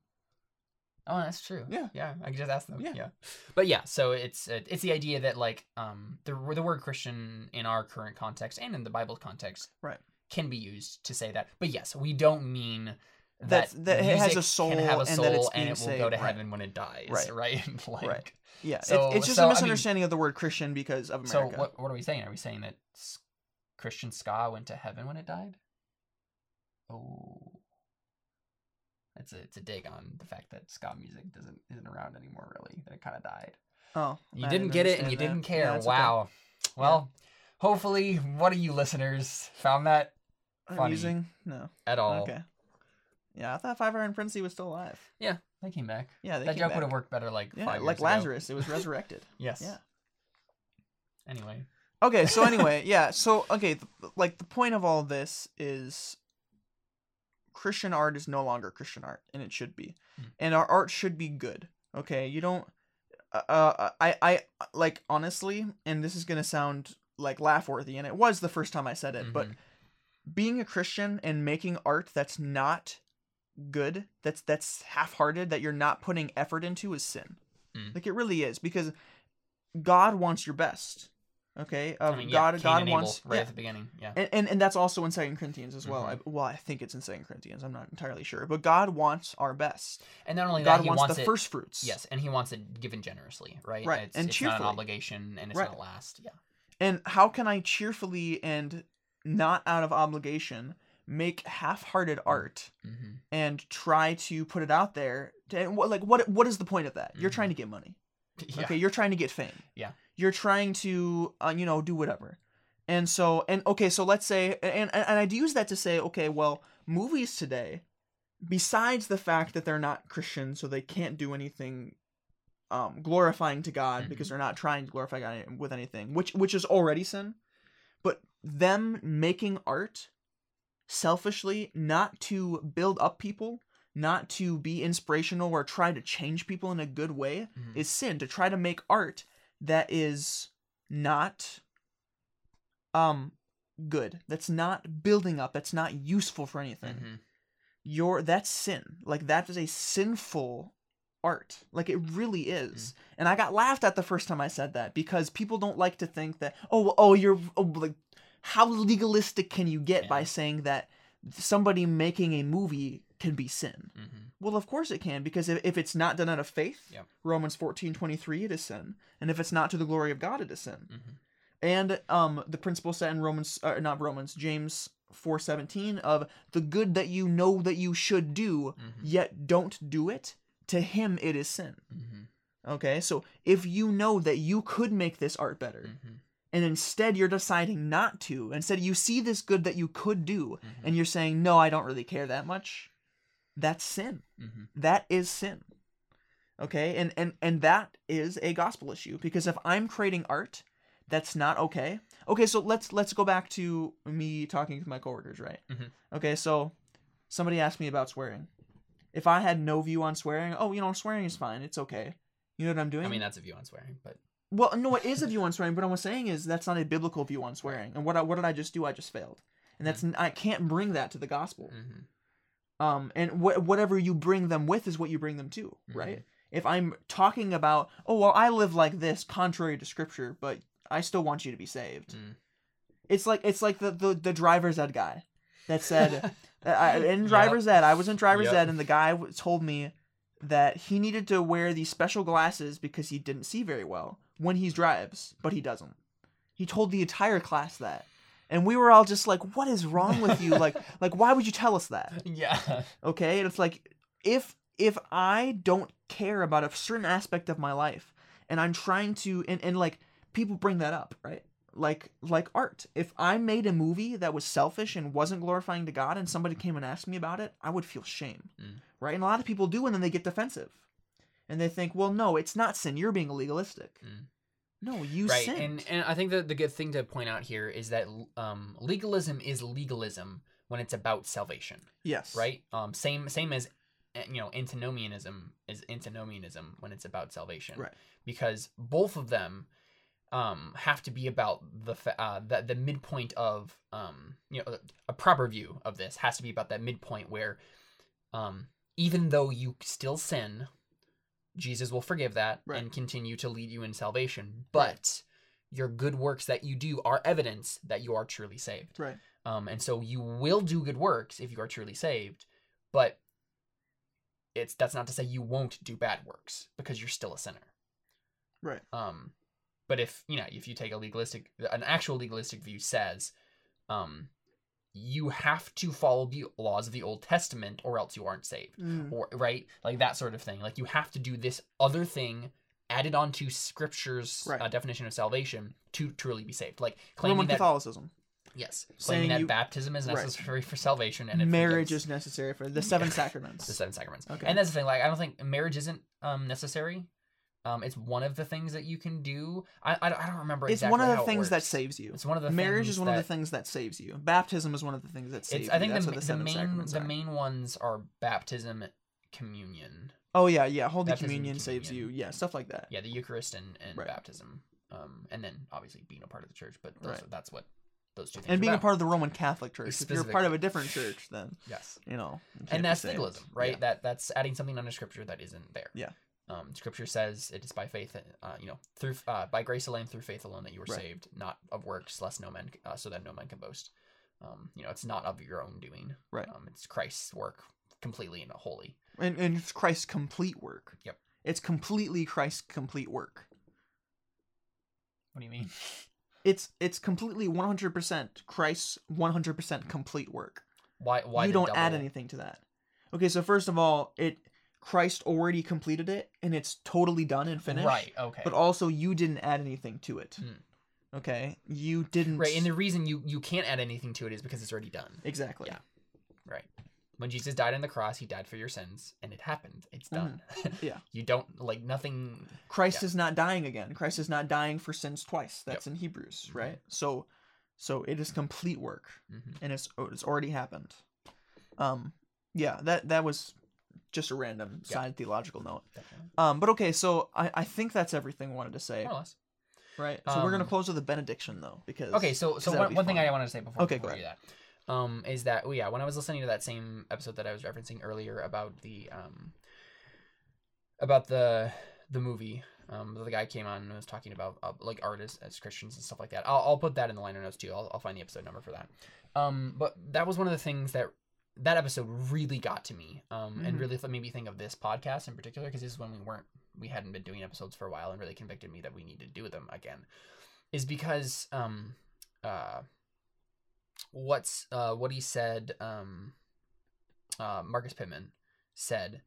Oh, that's true. Yeah. yeah. I can just ask them. Yeah. Yeah, but yeah. So it's uh, it's the idea that like um the the word Christian in our current context and in the Bible context Right. Can be used to say that. But yes, we don't mean that that it has a soul can have a and that soul it's and it will go saved, to right. heaven when it dies. Right. Right. [laughs] like, Right. Yeah, So- it's, it's just so, I a mean- misunderstanding of the word Christian because of So America. what what are we saying? Are we saying that Christian ska went to heaven when it died? Oh. It's a it's a dig on the fact that ska music doesn't isn't around anymore really. That it kind of died. oh, You I didn't get it and you that. didn't care. Yeah, it's okay. wow. Well, hopefully one of you listeners found that. Amusing? No. at all. Okay. Yeah, I thought Five Iron Frenzy was still alive. Yeah, they came back. Yeah, they that came joke back. would have worked better like Yeah, five like years ago. Lazarus, it was [laughs] resurrected. Yes. Yeah. Anyway. Okay, so [laughs] anyway, yeah, so okay, like the point of all this is Christian art is no longer Christian art, and it should be, Hmm. and our art should be good. Okay, you don't. Uh, uh, I I like honestly, and this is gonna sound like laugh worthy, and it was the first time I said it, but Mhm. Being a Christian and making art that's not good, that's that's half-hearted, that you're not putting effort into, is sin. Mm. Like it really is because God wants your best. Okay, uh, I mean, yeah, God Cain God wants right yeah. at the beginning. Yeah. and, and and that's also in Second Corinthians as well. Mhm. I, well, I think it's in Second Corinthians. I'm not entirely sure, but God wants our best. And not only God that, he wants, wants, the it, first fruits. Yes, and he wants it given generously, right? Right, It's, and it's not an obligation, and it's Right. not last. Yeah. And how can I cheerfully and not out of obligation make half-hearted art hmm and try to put it out there? To, and what, like what what is the point of that? You're trying to get money. [laughs] Yeah. Okay, you're trying to get fame. Yeah. You're trying to uh, you know do whatever. And so and okay, so let's say and and I'd use that to say okay, well, movies today besides the fact that they're not Christian so they can't do anything um glorifying to God Mhm. because they're not trying to glorify God with anything, which which is already sin. But them making art selfishly not to build up people, not to be inspirational or try to change people in a good way Mhm. is sin to try to make art that is not um good that's not building up that's not useful for anything Mhm. your that's sin like that is a sinful art like it really is and i got laughed at the first time i said that because people don't like to think that oh oh you're oh, like how legalistic can you get by saying that somebody making a movie can be sin Mhm. well, of course it can, because if, if it's not done out of faith, Yep. Romans fourteen twenty three, it is sin. And if it's not to the glory of God, it is sin. Mhm. And um, the principle set in Romans, uh, not Romans, James four seventeen of the good that you know that you should do, Mhm. yet don't do it, to him it is sin. Mhm. Okay, so if you know that you could make this art better, Mhm. and instead you're deciding not to, instead you see this good that you could do, Mhm. and you're saying, no, I don't really care that much, that's sin Mhm. that is sin okay and and and that is a gospel issue because if i'm creating art that's not okay okay so let's let's go back to me talking to my coworkers right Mhm. okay so somebody asked me about swearing if i had no view on swearing oh you know swearing is fine it's okay you know what i'm doing I mean, that's a view on swearing, but well, no, it is a view on swearing, but what I'm saying is that's not a biblical view on swearing. And what I, what did I just do? I just failed, and that's I can't bring that to the gospel. Mhm. Um, and wh- whatever you bring them with is what you bring them to, right? If I'm talking about, oh well, I live like this, contrary to scripture, but I still want you to be saved. Mm. It's like it's like the the, the driver's ed guy that said [laughs] I, in Yep. driver's ed, I was in driver's Yep. ed, and the guy told me that he needed to wear these special glasses because he didn't see very well when he drives, but he doesn't. He told the entire class that. And we were all just like, "What is wrong with you? like, [laughs] like, why would you tell us that?" yeah. okay and it's like if if i don't care about a certain aspect of my life and i'm trying to and, and like people bring that up right like like art. If i made a movie that was selfish and wasn't glorifying to god and somebody came and asked me about it i would feel shame Mm. right? And a lot of people do and then they get defensive. And they think well no it's not sin. You're being legalistic. Mm. no you sin. right sinned. and and i think that the good thing to point out here is that um legalism is legalism when it's about salvation yes. right? Um same same as eh, you know antinomianism is antinomianism when it's about salvation. Right. because both of them um have to be about the fa- uh the, the midpoint of um you know a proper view of this has to be about that midpoint where um even though you still sin jesus will forgive that Right. and continue to lead you in salvation. But your good works that you do are evidence that you are truly saved. Right. Um, and so you will do good works if you are truly saved, but it's that's not to say you won't do bad works because you're still a sinner. right. Um, but if you know if you take a legalistic, an actual legalistic view says, um, you have to follow the laws of the Old Testament or else you aren't saved, Mm. or right, like that sort of thing. Like you have to do this other thing added onto Scripture's Right. uh, definition of salvation to truly be saved. Like claiming roman that catholicism Yes, Saying claiming that you- baptism is Right. necessary for salvation, and marriage is necessary for the seven [laughs] sacraments the seven sacraments. Okay. And that's the thing. Like, I don't think marriage isn't um necessary. Um, it's one of the things that you can do. I I, I don't remember. it's exactly one of the things that saves you. It's one of the Marriage is one of the things that saves you. Baptism is one of the things that saves I think you. The, the, the main the are. main ones are baptism, communion. Oh yeah, yeah. Holy Baptism, communion, saves you. Yeah, stuff like that. Yeah, the Eucharist and, and Right. baptism. Um, and then obviously being a part of the church. But those, Right. that's what those two things. And being a part of the Roman Catholic Church. If you're a part of a different church, then yes. you know. you and that's legalism, right? Yeah. That that's adding something under scripture that isn't there. Yeah. Um, scripture says it is by faith, uh, you know, through uh, by grace alone, through faith alone, that you were Right. saved, not of works, lest no man, uh, so that no man can boast. Um, you know, it's not of your own doing. Right. Um, it's Christ's work, completely and wholly. and and it's Christ's complete work. Yep. It's completely Christ's complete work. What do you mean? [laughs] It's it's completely 100% Christ's 100% complete work. Why? Why? you the don't add anything to that. Okay, so first of all, it Christ already completed it and it's totally done and finished. Right. Okay. But also you didn't add anything to it. Hmm. Okay? You didn't right, and the reason you you can't add anything to it is because it's already done. Exactly. Yeah. Right. When Jesus died on the cross, he died for your sins, and it happened. It's done. Mm-hmm. [laughs] Yeah. you don't like nothing. Christ Yeah. is not dying again. Christ is not dying for sins twice. That's in Hebrews, Mhm. right? So so it is complete work Mhm. and it's it's already happened. Um yeah, that that was just a random Yeah. side theological note. Definitely. Um but okay, so I I think that's everything I wanted to say. More or less. Right. So we're going to Um, close with a benediction though because Okay, so so one, one thing. I wanted to say before, Okay, go before you do that um, is that well, yeah, when I was listening to that same episode that I was referencing earlier about the um, about the the movie, um, the guy came on and was talking about uh, like artists as Christians and stuff like that. I'll, I'll put that in the liner notes too. I'll, I'll find the episode number for that. Um, but that was one of the things that that episode really got to me, um, and Mhm. really made me think of this podcast in particular because this is when we weren't we hadn't been doing episodes for a while and really convicted me that we need to do them again is because um uh what's uh what he said um uh Marcus Pittman said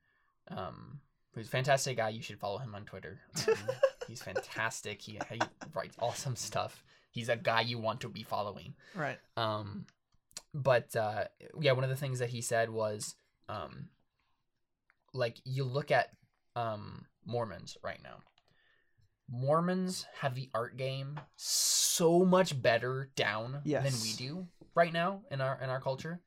um who's a fantastic guy you should follow him on Twitter um, [laughs] he's fantastic he, he writes awesome stuff he's a guy you want to be following right. um, but uh, yeah, one of the things that he said was, um, like you look at um, Mormons right now. Mormons have the art game so much better down than we do right now in our in our culture.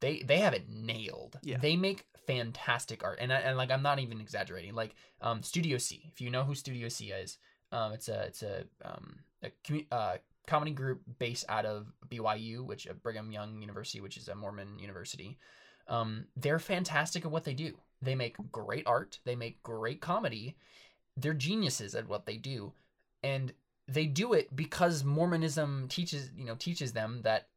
They they have it nailed. Yeah. They make fantastic art, and I, and like I'm not even exaggerating. Like um, Studio C, if you know who Studio C is, um, it's a it's a um a commu- uh, comedy group based out of BYU, which uh, Brigham Young University, which is a Mormon university. Um, they're fantastic at what they do. They make great art. They make great comedy. They're geniuses at what they do, and they do it because Mormonism teaches you know teaches them that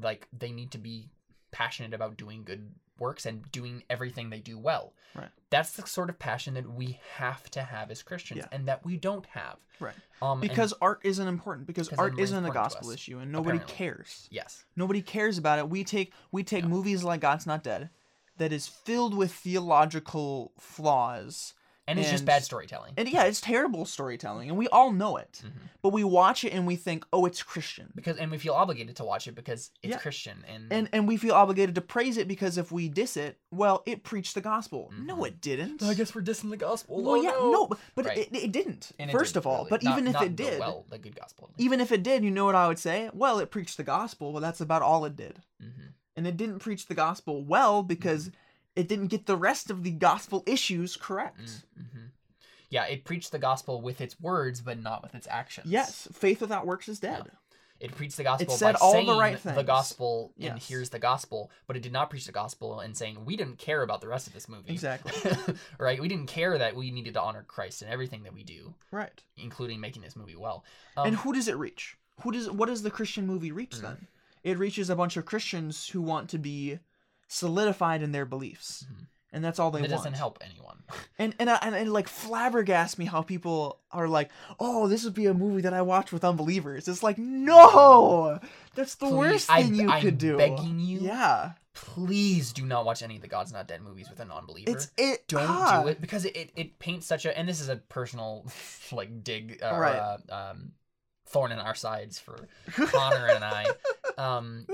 like they need to be passionate about doing good works and doing everything they do well. Right. That's the sort of passion that we have to have as Christians, Yeah. and that we don't have. Right. Um, Because art isn't important because Because art isn't a gospel issue and nobody apparently. cares. yes, Nobody cares about it. We take we take Yeah. movies like God's Not Dead that is filled with theological flaws. And it's just bad storytelling. And yeah, it's terrible storytelling and we all know it. Mhm. But we watch it and we think, "Oh, it's Christian." because and we feel obligated to watch it because it's Yeah. Christian and And and we feel obligated to praise it because if we diss it, well, it preached the gospel. No, Mhm. it didn't. I guess we're dissing the gospel. well, yeah, no, but, but Right. it, it didn't. It first didn't of all, really. but Not- even if it did, well, the good gospel. even if it did, you know what I would say? Well, it preached the gospel. Well, that's about all it did. hmm And it didn't preach the gospel well because it didn't get the rest of the gospel issues correct. hmm Yeah, it preached the gospel with its words, but not with its actions. Yes, faith without works is dead. It preached the gospel it said by all the saying right the things. gospel and Yes. here's the gospel, but it did not preach the gospel and saying we didn't care about the rest of this movie. Exactly. [laughs] right? We didn't care that we needed to honor Christ in everything that we do, Right. including making this movie well. Um, and who does it reach? Who does what does the Christian movie reach Mhm. then? It reaches a bunch of Christians who want to be solidified in their beliefs. Mhm. And that's all they it want. It doesn't help anyone. [laughs] And and, I- and like flabbergasts me how people are like, "Oh, this would be a movie that I watch with unbelievers." It's like, "No! That's the Please, worst I- thing you I'm could do." begging you. Yeah. Please do not watch any of the God's Not Dead movies with a non-believer. It's it don't ah. do it because it, it, it paints such a and this is a personal [laughs] like dig uh, Right. uh, um thorn in our sides for Connor and I. [laughs] Um,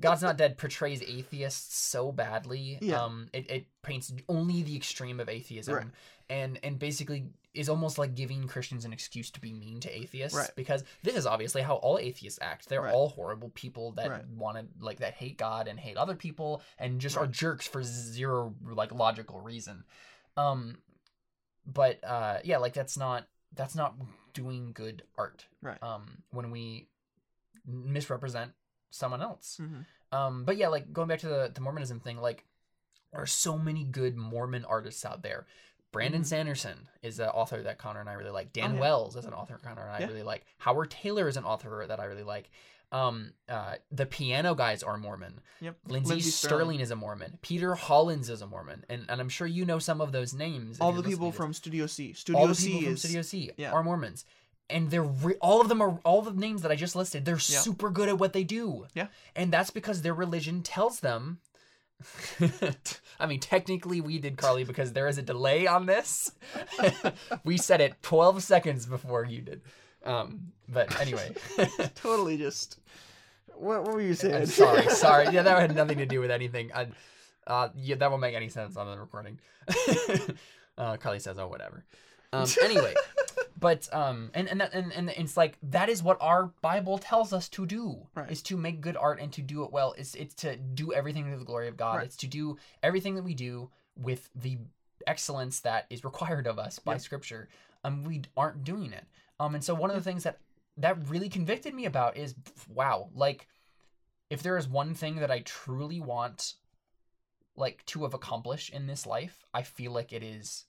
God's Not Dead portrays atheists so badly. Yeah. Um, it, it paints only the extreme of atheism, Right. and and basically is almost like giving Christians an excuse to be mean to atheists Right. because this is obviously how all atheists act. They're Right. all horrible people that Right. want to like that hate God and hate other people and just are jerks for zero like logical reason. Um, but uh, yeah, like that's not that's not doing good art. Right. Um, when we misrepresent someone else. Mhm. Um, but yeah, like going back to the, the Mormonism thing, like there are so many good Mormon artists out there. Brandon Mhm. Sanderson is an author that Connor and I really like. Dan Oh, yeah. Wells is an author Connor and I Yeah. really like. Howard Tayler is an author that I really like. Um, uh, the piano guys are Mormon. Yep. Lindsey, Lindsey Stirling. Stirling. is a Mormon. Peter Hollens is a Mormon, and, and I'm sure you know some of those names. All the people listening to this from Studio C. Studio all the C people from is Studio C yeah. are Mormons, and they're re- all of them are all the names that I just listed. They're Yeah. super good at what they do. Yeah. and that's because their religion tells them. [laughs] I mean, technically, we did Carly because there is a delay on this. [laughs] we said it 12 seconds before you did. Um, but anyway, [laughs] totally just. What, what were you saying? I'm sorry, sorry. Yeah, that had nothing to do with anything. I, uh, yeah, that won't make any sense on the recording. uh, Carly says, "Oh, whatever." Um, [laughs] anyway, but um, and and that and, and it's like that is what our Bible tells us to do Right. is to make good art and to do it well. It's it's to do everything to the glory of God. Right. It's to do everything that we do with the excellence that is required of us by. Scripture. Um, we aren't doing it. Um, and so one of the things that that really convicted me about is wow, like if there is one thing that I truly want like to have accomplished in this life, I feel like it is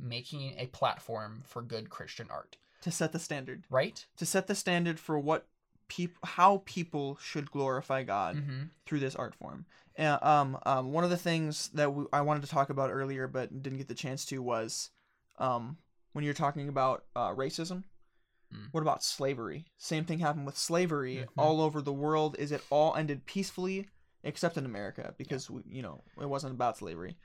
making a platform for good Christian art, to set the standard. right? To set the standard for what people, how people should glorify God Mm-hmm. through this art form. And, um, um, one of the things that we, I wanted to talk about earlier, but didn't get the chance to, was, um, when you're talking about uh, racism. Mm. What about slavery? Same thing happened with slavery Mhm. all over the world. Is it all ended peacefully, except in America, because we, you know it wasn't about slavery.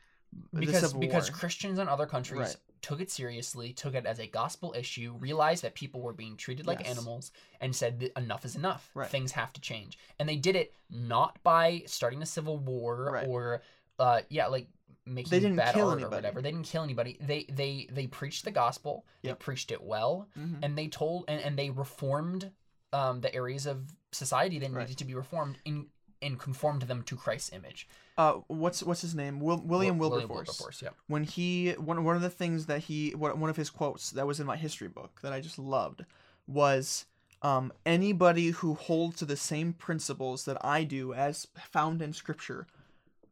Because because. Christians in other countries Right. took it seriously, took it as a gospel issue, realized that people were being treated like Yes. animals, and said that enough is enough. Right. Things have to change, and they did it not by starting a civil war Right. or, uh, yeah, like making They didn't bad kill art or anybody. whatever. They didn't kill anybody. They they they preached the gospel. They preached it well, Mhm. and they told and, and they reformed um, the areas of society that needed to be reformed in and conformed them to Christ's image. uh, what's what's his name? Will, William Wil- Wilberforce. Wilberforce, yeah. when he one one of the things that he one one of his quotes that was in my history book that I just loved was um, anybody who holds to the same principles that I do as found in scripture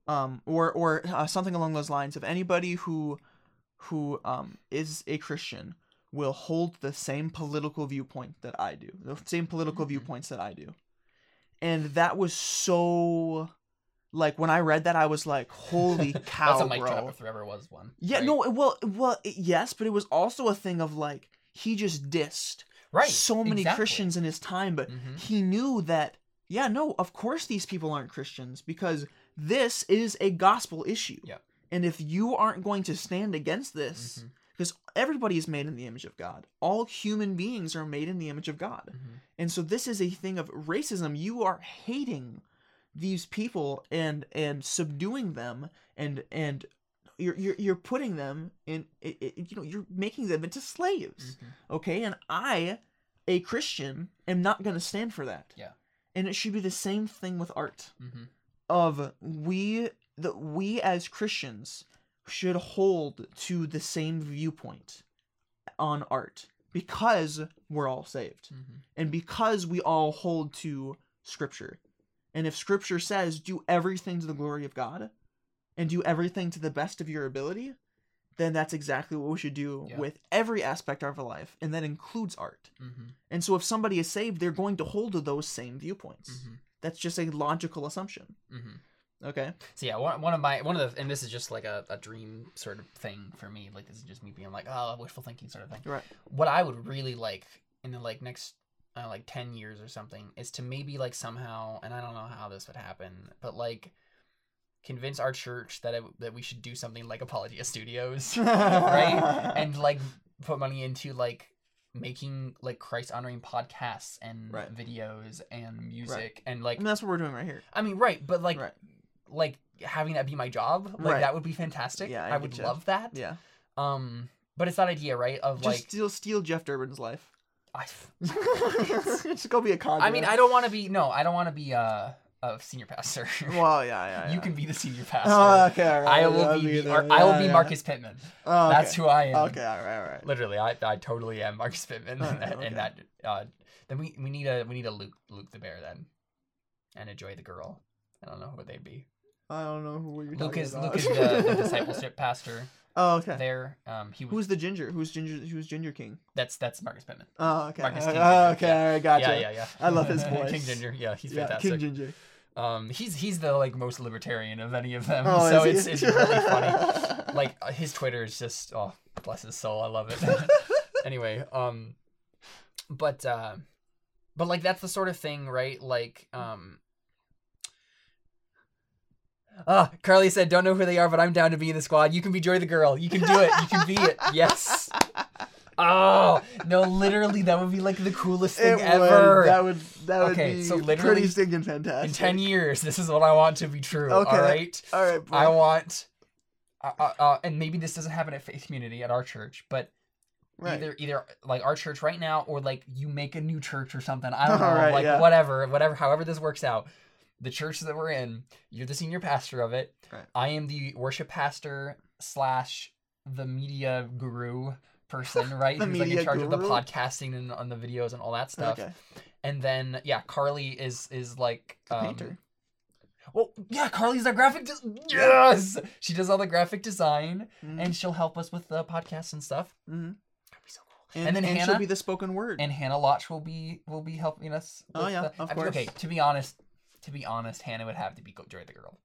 um, or or uh, something along those lines of anybody who who um, is a Christian will hold the same political viewpoint that I do the same political Mhm. viewpoints that I do and that was so like when I read that I was like holy cow [laughs] That's a mic bro drop if there ever was one. yeah, right? no, well, well, yes, but it was also a thing of like he just dissed right. so many exactly. Christians in his time, but Mhm. he knew that yeah, no, of course these people aren't Christians because this is a gospel issue. Yeah. And if you aren't going to stand against this, Mhm. Because everybody is made in the image of God, all human beings are made in the image of God. Mhm. And so this is a thing of racism. You are hating these people and and subduing them and and you're you're, you're putting them in i i you know you're making them into slaves. Mhm. Okay? And I a Christian am not going to stand for that. Yeah. And it should be the same thing with art Mhm. of we that we as Christians should hold to the same viewpoint on art because we're all saved Mhm. and because we all hold to scripture and if scripture says do everything to the glory of god and do everything to the best of your ability then that's exactly what we should do Yeah. with every aspect of our life and that includes art Mhm. and so if somebody is saved they're going to hold to those same viewpoints Mhm. that's just a logical assumption Mhm. Okay So yeah, one, one of my one of the and this is just like a, a dream sort of thing for me. Like this is just me being like, oh, wishful thinking sort of thing. right What I would really like in the like next uh, like ten years or something is to maybe like somehow, and I don't know how this would happen, but like convince our church that it, that we should do something like Apologia [laughs] Studios, right? [laughs] and like put money into like making like Christ honoring podcasts and Right. videos and music and like mean, that's what we're doing right here I mean, right, but like, Right. Like having that be my job, like Right. that would be fantastic. Yeah, I I, would getcha. love that. yeah Um, but it's that idea, right? Of just like, steal steal jeff durbin's life I, [laughs] [laughs] just go be a conduit. I mean, I don't want to be. No, I don't want to be uh, a senior pastor. [laughs] well yeah yeah, yeah. you can be the senior pastor. oh okay all right. I will I'll be. Mar- I will Yeah, be yeah. Marcus Pittman. Oh, okay. That's who I am. okay all right all right Literally, I, I totally am Marcus Pittman, Alright, and, okay. that. Uh, then we we need a we need a Luke Luke the bear then, and a Joy the girl. I don't know who they'd be. I don't know who you're Luke talking is about. Luke is the, the [laughs] discipleship pastor. Oh, okay. there. Um, he was Who's the ginger? Who's ginger? Who's Ginger King? that's that's Marcus Pittman. Oh, okay. Marcus King oh, [laughs] Ginger, okay. yeah. right, gotcha. Yeah, yeah, yeah. I love his [laughs] voice. King Ginger. Yeah, he's Yeah, fantastic. King Ginger. Um, he's he's the like most libertarian of any of them. Oh, so is it's he? it's really funny. like uh, his Twitter is just oh bless his soul. I love it. anyway, um, but uh, but like that's the sort of thing, right? Like um. Ah, Carly said, "Don't know who they are, but I'm down to be in the squad. You can be Joy the girl. You can do it. You can be it. [laughs] Yes. Oh no, literally, that would be like the coolest thing It ever. Would, that would that would Okay, be so literally, pretty stinking fantastic. in 10 years this is what i want to be true Okay. all right All right, bro. i want uh, uh, uh, and maybe this doesn't happen at faith community at our church but right. either either like our church right now or like you make a new church or something i don't [laughs] know Alright, like yeah. whatever whatever however this works out the church that we're in you're the senior pastor of it Right. i am the worship pastor slash the media guru person [laughs] right The who's like in charge of the podcasting and on the videos and all that stuff Okay. and then yeah carly is is like The um, painter. well, yeah, Carly's our graphic. De- yes, she does all the graphic design, Mhm. and she'll help us with the podcast and stuff. Mhm. That'd be so cool. And, and then and Hannah- she'll be the spoken word. And Hannah Lotch will be will be helping us. Oh, yeah, the- of I mean, course. okay, to be honest, to be honest, Hannah would have to be Joy the girl.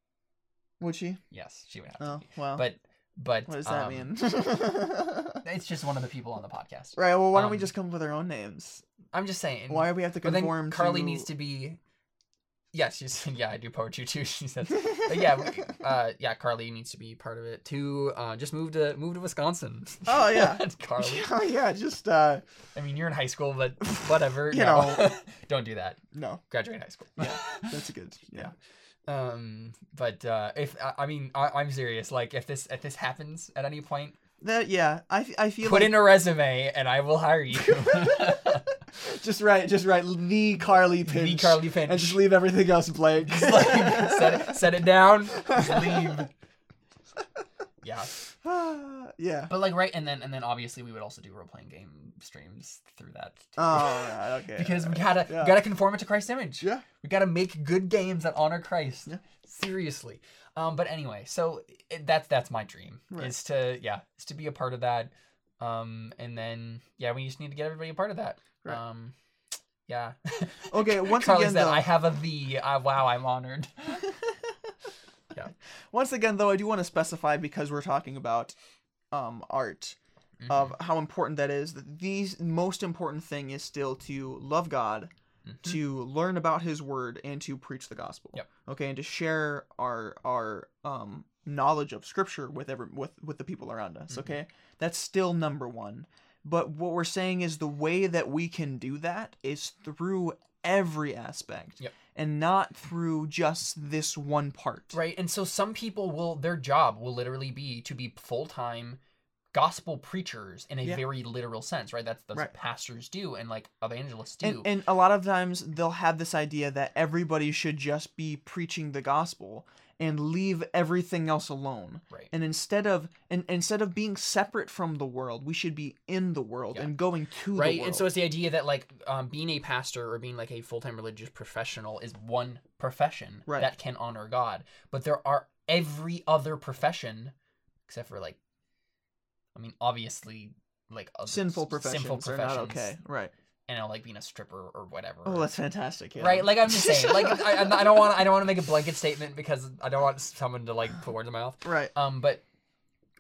Would she? Yes, she would have Oh, to. Be. wow. But but what does that um, mean? [laughs] [laughs] It's just one of the people on the podcast. right. Well, why don't we Um, just come up with our own names? I'm just saying. Why do we have to But then conform? Carly to... needs to be. Yeah, she's [laughs] yeah. I do poetry too. [laughs] She says. But yeah, we- uh, yeah. Carly needs to be part of it too. Uh, just move to move to Wisconsin. Oh, [laughs] yeah. Carly. yeah, yeah, just uh, I mean, you're in high school, but whatever. You no. know. don't do that. no, Graduate high school. Yeah. that's a good. Yeah. Um, but uh, if I, I mean, I, I'm serious. Like, if this if this happens at any point, That yeah, I I feel put like in a resume, and I will hire you. Just write just write the Carly Pinch. the Carly Finch. and just leave everything else blank. Just, like, set it set it down. Just leave. Yeah. [sighs] yeah. But like right, and then and then obviously we would also do role playing game streams through that. too. Oh, right, okay. because we gotta Yeah. we gotta conform it to Christ's image. Yeah. We gotta make good games that honor Christ. Yeah. Seriously. Um, but anyway, so it, that's that's my dream Right. is to yeah is to be a part of that. Um, and then yeah, we just need to get everybody a part of that. Right. Um, yeah. [laughs] Okay, once again, said, though- I have a the. Uh, wow, I'm honored. [laughs] Yeah. Once again, though, I do want to specify because we're talking about um, art of Mm-hmm. how important that is. That these most important thing is still to love God, Mhm. to learn about His Word, and to preach the gospel. Yep. Okay, and to share our our um, knowledge of Scripture with every with with the people around us. Mhm. Okay, that's still number one. But what we're saying is the way that we can do that is through every aspect, Yep. and not through just this one part. Right. And so some people will their job will literally be to be full time gospel preachers in a Yeah. very literal sense, right? That's that's Right. what pastors do and like evangelists do. And, and a lot of times they'll have this idea that everybody should just be preaching the gospel and leave everything else alone. right. And instead of and instead of being separate from the world, we should be in the world Yeah. and going to the world. right and so it's the idea that like um, being a pastor or being like a full-time religious professional is one profession Right. that can honor god but there are every other profession except for like i mean obviously like sinful professions sinful are professions not okay. Right. And uh, like being a stripper or whatever Oh, that's fantastic. Yeah. right like i'm just saying like [laughs] I, I don't want i don't want to make a blanket statement because i don't want someone to like put words in my mouth right. um but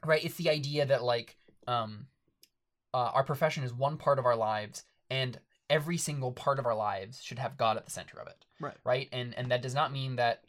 right it's the idea that like um uh, our profession is one part of our lives and every single part of our lives should have god at the center of it Right. right and and that does not mean that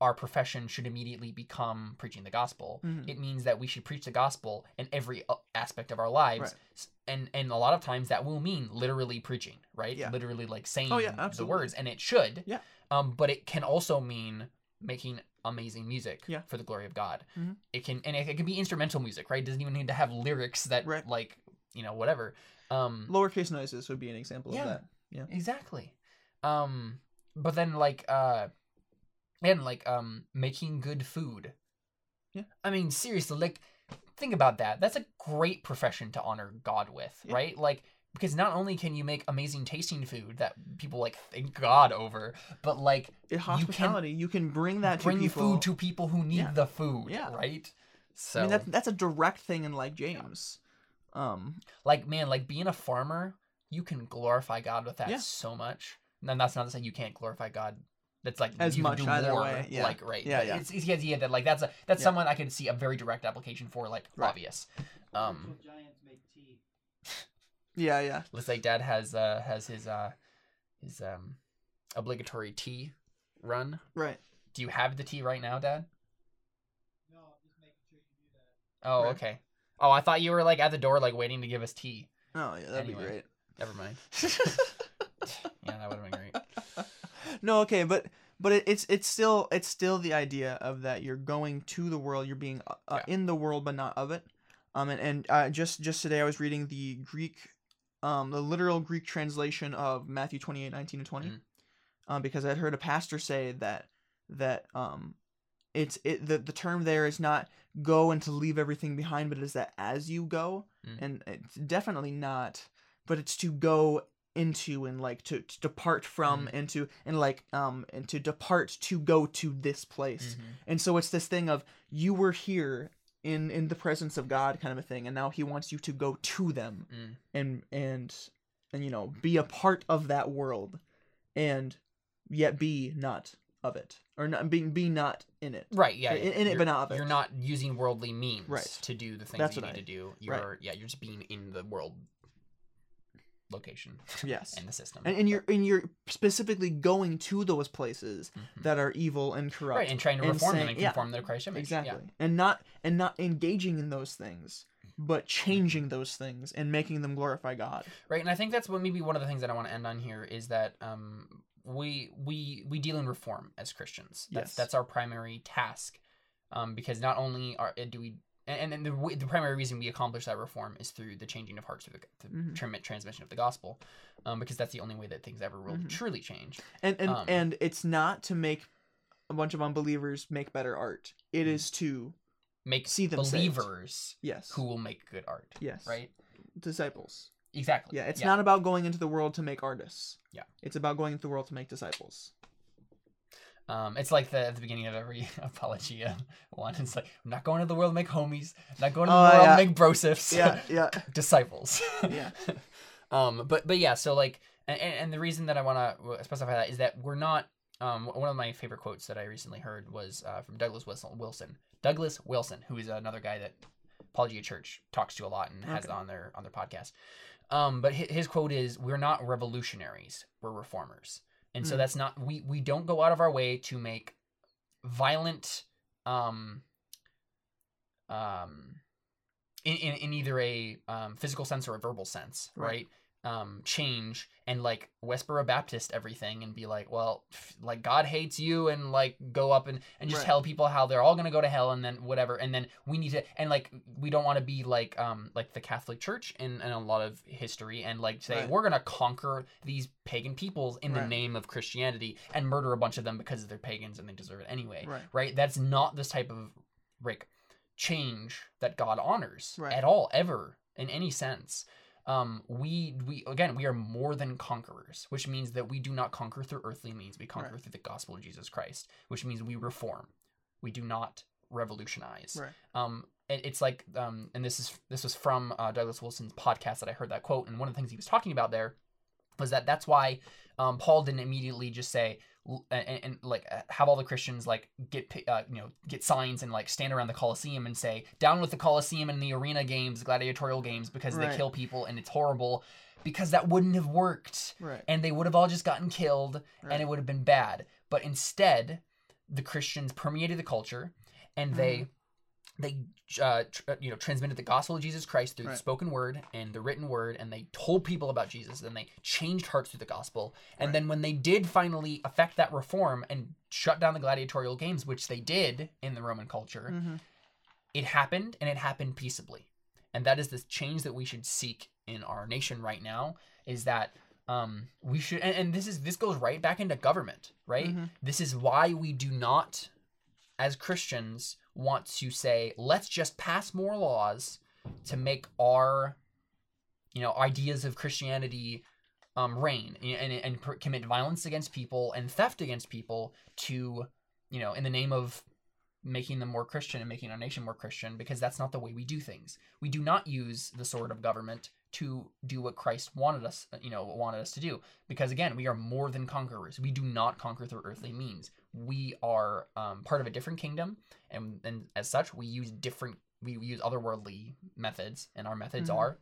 our profession should immediately become preaching the gospel Mhm. it means that we should preach the gospel in every uh, aspect of our lives Right. And and a lot of times that will mean literally preaching right Yeah. literally like saying Oh, yeah, the words and it should Yeah. um but it can also mean making amazing music Yeah. for the glory of god Mhm. it can and it, it can be instrumental music right it doesn't even need to have lyrics that Right. like you know whatever um Lowercase noises would be an example Yeah. of that. Yeah. exactly um but then like uh and like um making good food Yeah. i mean seriously like think about that that's a great profession to honor god with Yeah. right like because not only can you make amazing tasting food that people like thank god over but like In hospitality, you can, bring that bring to people. food to people who need Yeah. the food Yeah. right So I mean, that's that's a direct thing in like James. Um, like man, like being a farmer, you can glorify God with that Yeah. so much. And that's not to say you can't glorify God. That's like As you much do either more, way, yeah. Like right, Yeah, But yeah. It's, it's the idea that like that's a that's Yeah. someone I could see a very direct application for, like Right. obvious. Um, giants make tea. yeah, yeah. looks like Dad has uh has his uh his um obligatory tea run. Right. Do you have the tea right now, Dad? No, I'm just making sure you do that. Oh, Right. okay. Oh, I thought you were like at the door, like waiting to give us tea. Oh yeah, that'd Anyway. be great. Never mind. [laughs] Yeah, that would have been great. [laughs] no, okay, but but it, it's it's still it's still the idea of that you're going to the world, you're being uh, uh, Yeah. in the world but not of it. Um, and and uh, just just today I was reading the Greek, um, the literal Greek translation of Matthew 28, 19 and twenty, Mhm. um, because I'd heard a pastor say that that um, it's it the the term there is not go and to leave everything behind, but it is that as you go, Mm. and it's definitely not, but it's to go into and like to, to depart from Mhm. and to and like um and to depart to go to this place Mhm. and so it's this thing of you were here in in the presence of god kind of a thing and now he wants you to go to them Mm. and and and you know be a part of that world and yet be not of it or not being be not in it Right, yeah. In- in it, but not of it. You're not using worldly means Right. to do the things That's you need I- to do. You're yeah, you're just being in the world location yes and the system. and, and you're and you're specifically going to those places Mhm. that are evil and corrupt right, and trying to and reform them and yeah, conform them to Christ's image. exactly Yeah. and not and not engaging in those things but changing those things and making them glorify god Right, and I think that's what maybe one of the things that I want to end on here is that um we we we deal in reform as Christians. That's Yes. that's our primary task. Um because not only are do we and, and the, the primary reason we accomplish that reform is through the changing of hearts through the, the Mhm. transmission of the gospel, um, because that's the only way that things ever will Mhm. truly change. and and Um, and it's not to make a bunch of unbelievers make better art It Mm. is to Make See them saved. believers yes who will make good art. yes Right. disciples Exactly. yeah it's not about going into the world to make artists Yeah. it's about going into the world to make disciples Um, it's like the at the beginning of every [laughs] apologia one. It's like I'm not going to the world to make homies, I'm not going to the Oh, world yeah. to make brosifs. yeah [laughs] yeah disciples. [laughs] yeah um, but but yeah, so like, and, and the reason that I want to specify that is that we're not. Um, one of my favorite quotes that I recently heard was uh, from Douglas Wilson. Wilson, Douglas Wilson, who is another guy that Apologia Church talks to a lot and has Okay. on their on their podcast. Um, but his, his quote is, "We're not revolutionaries. We're reformers." And so Mm. that's not we we don't go out of our way to make violent um um in, in, in either a um, physical sense or a verbal sense, right? Right. Um, change and like Westboro Baptist everything and be like, well, like God hates you and like go up and, and just Right. tell people how they're all gonna go to hell and then whatever and then we need to and like we don't want to be like um like the Catholic Church in, in a lot of history and like say Right. we're gonna conquer these pagan peoples in the name of Christianity and murder a bunch of them because they're pagans and they deserve it anyway right right? That's not this type of like change that God honors Right. at all, ever in any sense. Um, we we again we are more than conquerors, which means that we do not conquer through earthly means. We conquer Right. through the gospel of Jesus Christ, which means we reform. We do not revolutionize. right Um, it, it's like um, and this is this was from uh, Douglas Wilson's podcast that I heard that quote, and one of the things he was talking about there was that that's why um, Paul didn't immediately just say and, and like uh, have all the Christians like get uh, you know get signs and like stand around the Colosseum and say down with the Colosseum and the arena games, gladiatorial games because they kill people and it's horrible because that wouldn't have worked right and they would have all just gotten killed Right. and it would have been bad. But instead, the Christians permeated the culture and they they uh, tr- uh, you know transmitted the gospel of Jesus Christ through the spoken word and the written word and they told people about Jesus and they changed hearts through the gospel. And Right. then when they did finally affect that reform and shut down the gladiatorial games, which they did in the Roman culture, hmm it happened and it happened peaceably and that is the change that we should seek in our nation right now is that um, we should and, and this is this goes right back into government right Mhm. this is why we do not as christians want to say let's just pass more laws to make our you know ideas of christianity um, reign and, and, and commit violence against people and theft against people to you know in the name of making them more Christian and making our nation more Christian because that's not the way we do things. We do not use the sword of government to do what Christ wanted us, you know, wanted us to do. Because again, we are more than conquerors. We do not conquer through earthly means. We are um, part of a different kingdom, and and as such, we use different, we use otherworldly methods, and our methods Mhm. are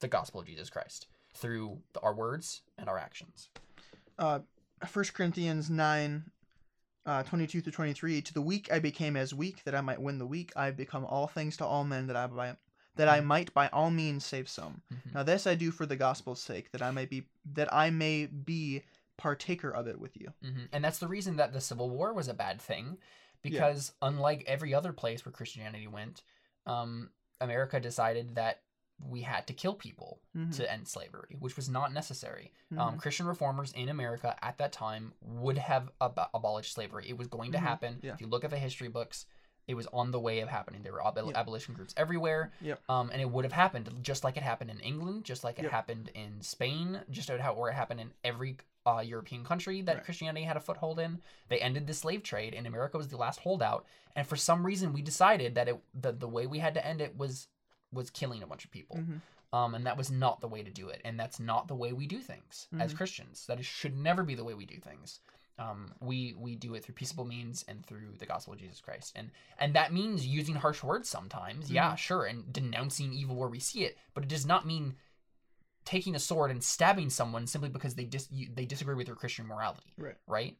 the gospel of Jesus Christ through our words and our actions. uh, 1 Corinthians 9, uh, 22 through 23. To the weak I became as weak, that I might win the weak. I have become all things to all men, that I, by, that I might by all means save some. Mhm. Now this I do for the gospel's sake, that I may be that I may be partaker of it with you. hmm And that's the reason that the Civil War was a bad thing, because unlike every other place where Christianity went, um, America decided that we had to kill people Mhm. to end slavery, which was not necessary. Mhm. Um, Christian reformers in America at that time would have ab- abolished slavery. It was going to Mhm. happen. Yeah. If you look at the history books, it was on the way of happening. There were ab- Yep. abolition groups everywhere, Yep. um, and it would have happened just like it happened in England, just like it Yep. happened in Spain, just how or it happened in every uh, European country that Right. Christianity had a foothold in. They ended the slave trade, and America was the last holdout. And for some reason, we decided that it the, the way we had to end it was was killing a bunch of people. Mhm. Um, and that was not the way to do it, and that's not the way we do things as Mhm. Christians. That is, should never be the way we do things. Um, we we do it through peaceable means and through the gospel of Jesus Christ, and and that means using harsh words sometimes. Yeah, sure, and denouncing evil where we see it, but it does not mean taking a sword and stabbing someone simply because they dis you, they disagree with your Christian morality Right. right?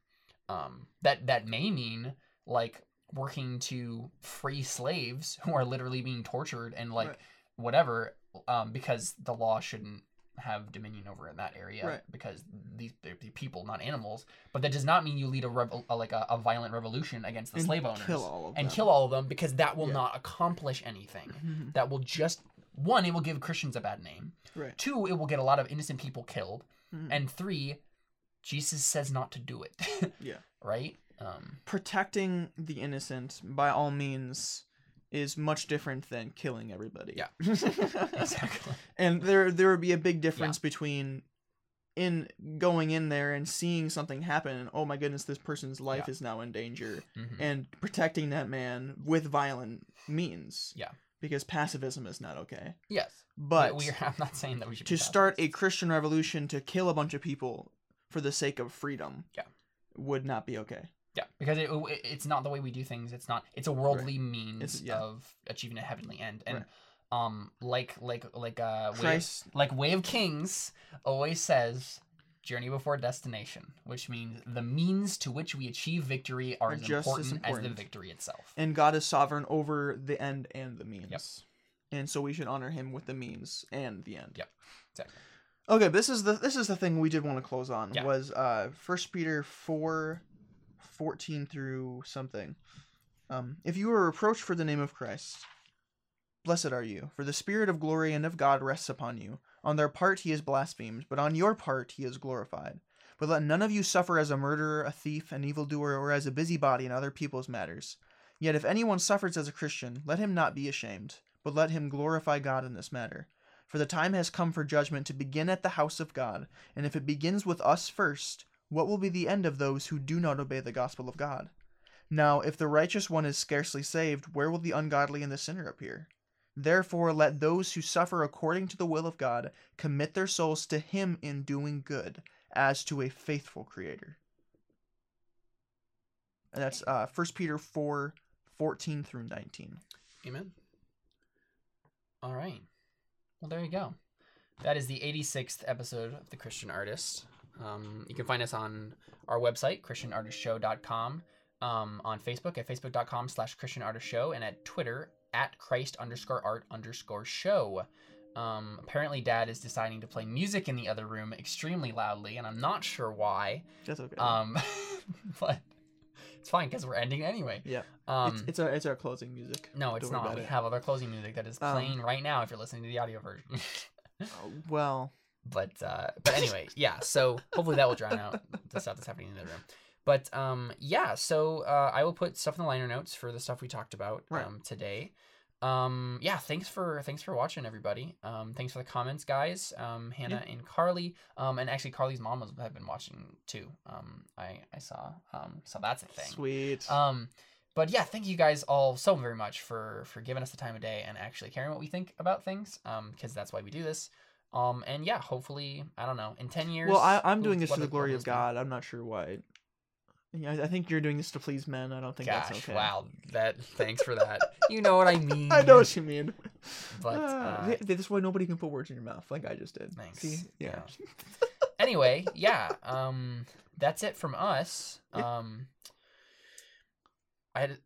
Um, that that may mean like working to free slaves who are literally being tortured and like Right. whatever, um, because the law shouldn't have dominion over in that area Right. because these they're, people, not animals. But that does not mean you lead a, a like a, a violent revolution against the And slave owners kill and them. kill all of them because that will Yeah. not accomplish anything. [laughs] That will just one, it will give Christians a bad name. Right. Two, it will get a lot of innocent people killed. Mhm. And three, Jesus says not to do it. [laughs] Yeah. right? Um, Protecting the innocent by all means is much different than killing everybody. Yeah. [laughs] exactly. and there there would be a big difference between in going in there and seeing something happen and oh my goodness this person's life Yeah. is now in danger Mhm. and protecting that man with violent means Yeah. Because pacifism is not okay Yes, but we, we I'm not saying that we should to start a christian revolution to kill a bunch of people for the sake of freedom Yeah. would not be okay yeah, because it, it- it's not the way we do things. It's not. It's a worldly means It's- yeah. of achieving a heavenly end, and Right. um, like like like uh, way, like Way of Kings always says. Journey before destination, which means the means to which we achieve victory are as just as important, as the victory itself. and god is sovereign over the end and the means Yep. and so we should honor him with the means and the end Yep, exactly. Okay, this is the this is the thing we did want to close on Yeah. was uh First Peter 4 14 through something. Um if you are reproached for the name of Christ, blessed are you, for the spirit of glory and of God rests upon you. On their part he is blasphemed, but on your part he is glorified. But let none of you suffer as a murderer, a thief, an evildoer, or as a busybody in other people's matters. Yet if anyone suffers as a Christian, let him not be ashamed, but let him glorify God in this matter. For the time has come for judgment to begin at the house of God, and if it begins with us first, what will be the end of those who do not obey the gospel of God? Now, if the righteous one is scarcely saved, where will the ungodly and the sinner appear? Therefore, let those who suffer according to the will of God commit their souls to Him in doing good, as to a faithful Creator. And that's uh, 1 Peter 4 14 through 19. Amen. All right. Well, there you go. That is the 86th episode of The Christian Artist. Um, you can find us on our website, christianartistshow.com, um, on Facebook at facebook.com slash Christian Artist Show, and at Twitter at Christ underscore art underscore show. Um, apparently, Dad is deciding to play music in the other room extremely loudly, and I'm not sure why. That's okay. Um, [laughs] but it's fine because we're ending anyway. yeah. Um, it's, it's, our, it's our closing music. no, it's Don't not. We it. have other closing music that is Um, playing right now if you're listening to the audio version. [laughs] Oh, well, but uh, but anyway, yeah. So hopefully that will drown out the stuff that's happening in the other room. But um, yeah. So uh, I will put stuff in the liner notes for the stuff we talked about Right. um, today. Um, yeah. Thanks for thanks for watching, everybody. Um, thanks for the comments, guys. Um, Hannah and Carly. Um, and actually Carly's mom was, have been watching too. Um, I I saw. Um, so that's a thing. sweet. Um, but yeah, thank you guys all so very much for for giving us the time of day and actually caring what we think about things. Um, because that's why we do this. Um, and yeah, hopefully, I don't know, in ten years. Well, I, I'm doing this for the glory of be? God. I'm not sure why. Yeah, I- I think you're doing this to please men. I don't think Gosh, that's okay. wow, that thanks for that. [laughs] you know what I mean. [laughs] I know what you mean. But Ah, uh, th- that's why nobody can put words in your mouth like I just did. Thanks. See? Yeah. [laughs] anyway, yeah. Um, that's it from us. Um, I had,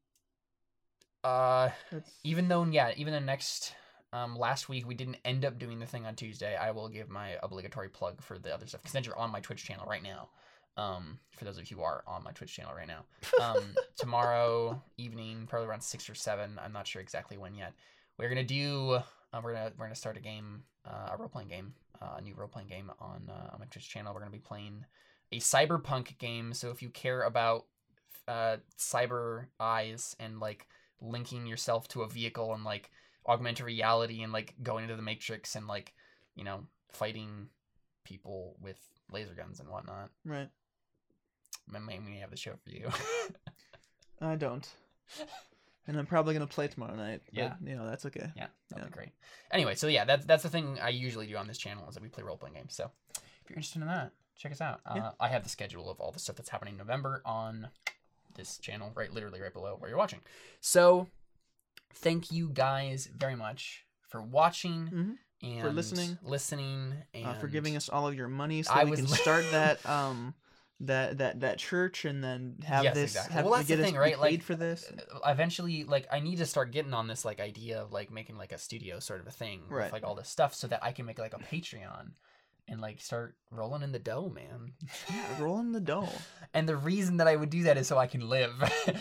uh, That's- even though yeah, even the next um last week we didn't end up doing the thing on Tuesday, I will give my obligatory plug for the other stuff because then you're on my Twitch channel right now. Um, for those of you who are on my Twitch channel right now, [laughs] um, tomorrow evening, probably around six or seven. I'm not sure exactly when yet. We're gonna do. Uh, we're gonna we're gonna start a game, uh, a role playing game, uh, a new role playing game on uh, on my Twitch channel. We're gonna be playing a cyberpunk game. So if you care about uh, cyber eyes and like linking yourself to a vehicle and like augmented reality and like going into the matrix and like you know fighting people with laser guns and whatnot, right. I may, may have the show for you. [laughs] I don't. And I'm probably gonna play tomorrow night. but, Yeah. You know that's okay. Yeah, that'd Yeah. be great. Anyway, so yeah, that's that's the thing I usually do on this channel is that we play role playing games. So if you're interested in that, check us out. Uh, Yeah. I have the schedule of all the stuff that's happening in November on this channel, right, literally right below where you're watching. So thank you guys very much for watching Mhm. and listening. listening, and Uh, for giving us all of your money so I we was can start that [laughs] um that that that church and then have Yes, this exactly. have Well, that's get the thing, right? Like, for this. Uh, uh, eventually like i need to start getting on this like idea of like making like a studio sort of a thing Right. with like all this stuff so that i can make like a patreon and like start rolling in the dough man Yeah, rolling the dough. [laughs] and the reason that i would do that is so i can live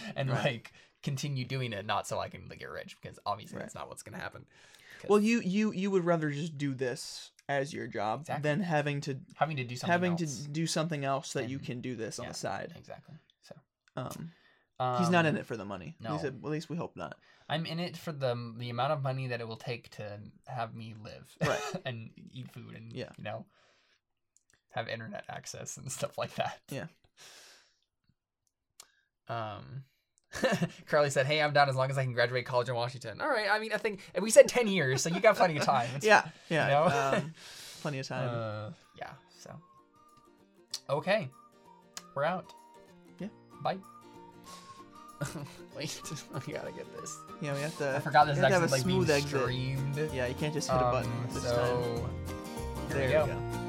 [laughs] and Right. like continue doing it not so i can like, get rich because obviously Right. that's not what's gonna happen Well, you you you would rather just do this as your job Exactly. than having to having to do something having else. to do something else that you can do this on the side. exactly so Um, um, he's not in it for the money. no. At least, at least we hope not. i'm in it for the the amount of money that it will take to have me live Right. [laughs] and eat food and Yeah. you know have internet access and stuff like that Yeah. um [laughs] Carly said, "Hey, I'm down as long as I can graduate college in Washington." All right. I mean, I think and we said ten years, so you got plenty of time. It's- Yeah, yeah. You know? um, [laughs] plenty of time. Uh, yeah. So. Okay. We're out. Yeah. Bye. [laughs] Wait, I gotta get this. yeah, we have to. I forgot this is actually have like smooth being exit. streamed. Yeah, you can't just hit a button Um, this so time. There we we go. go.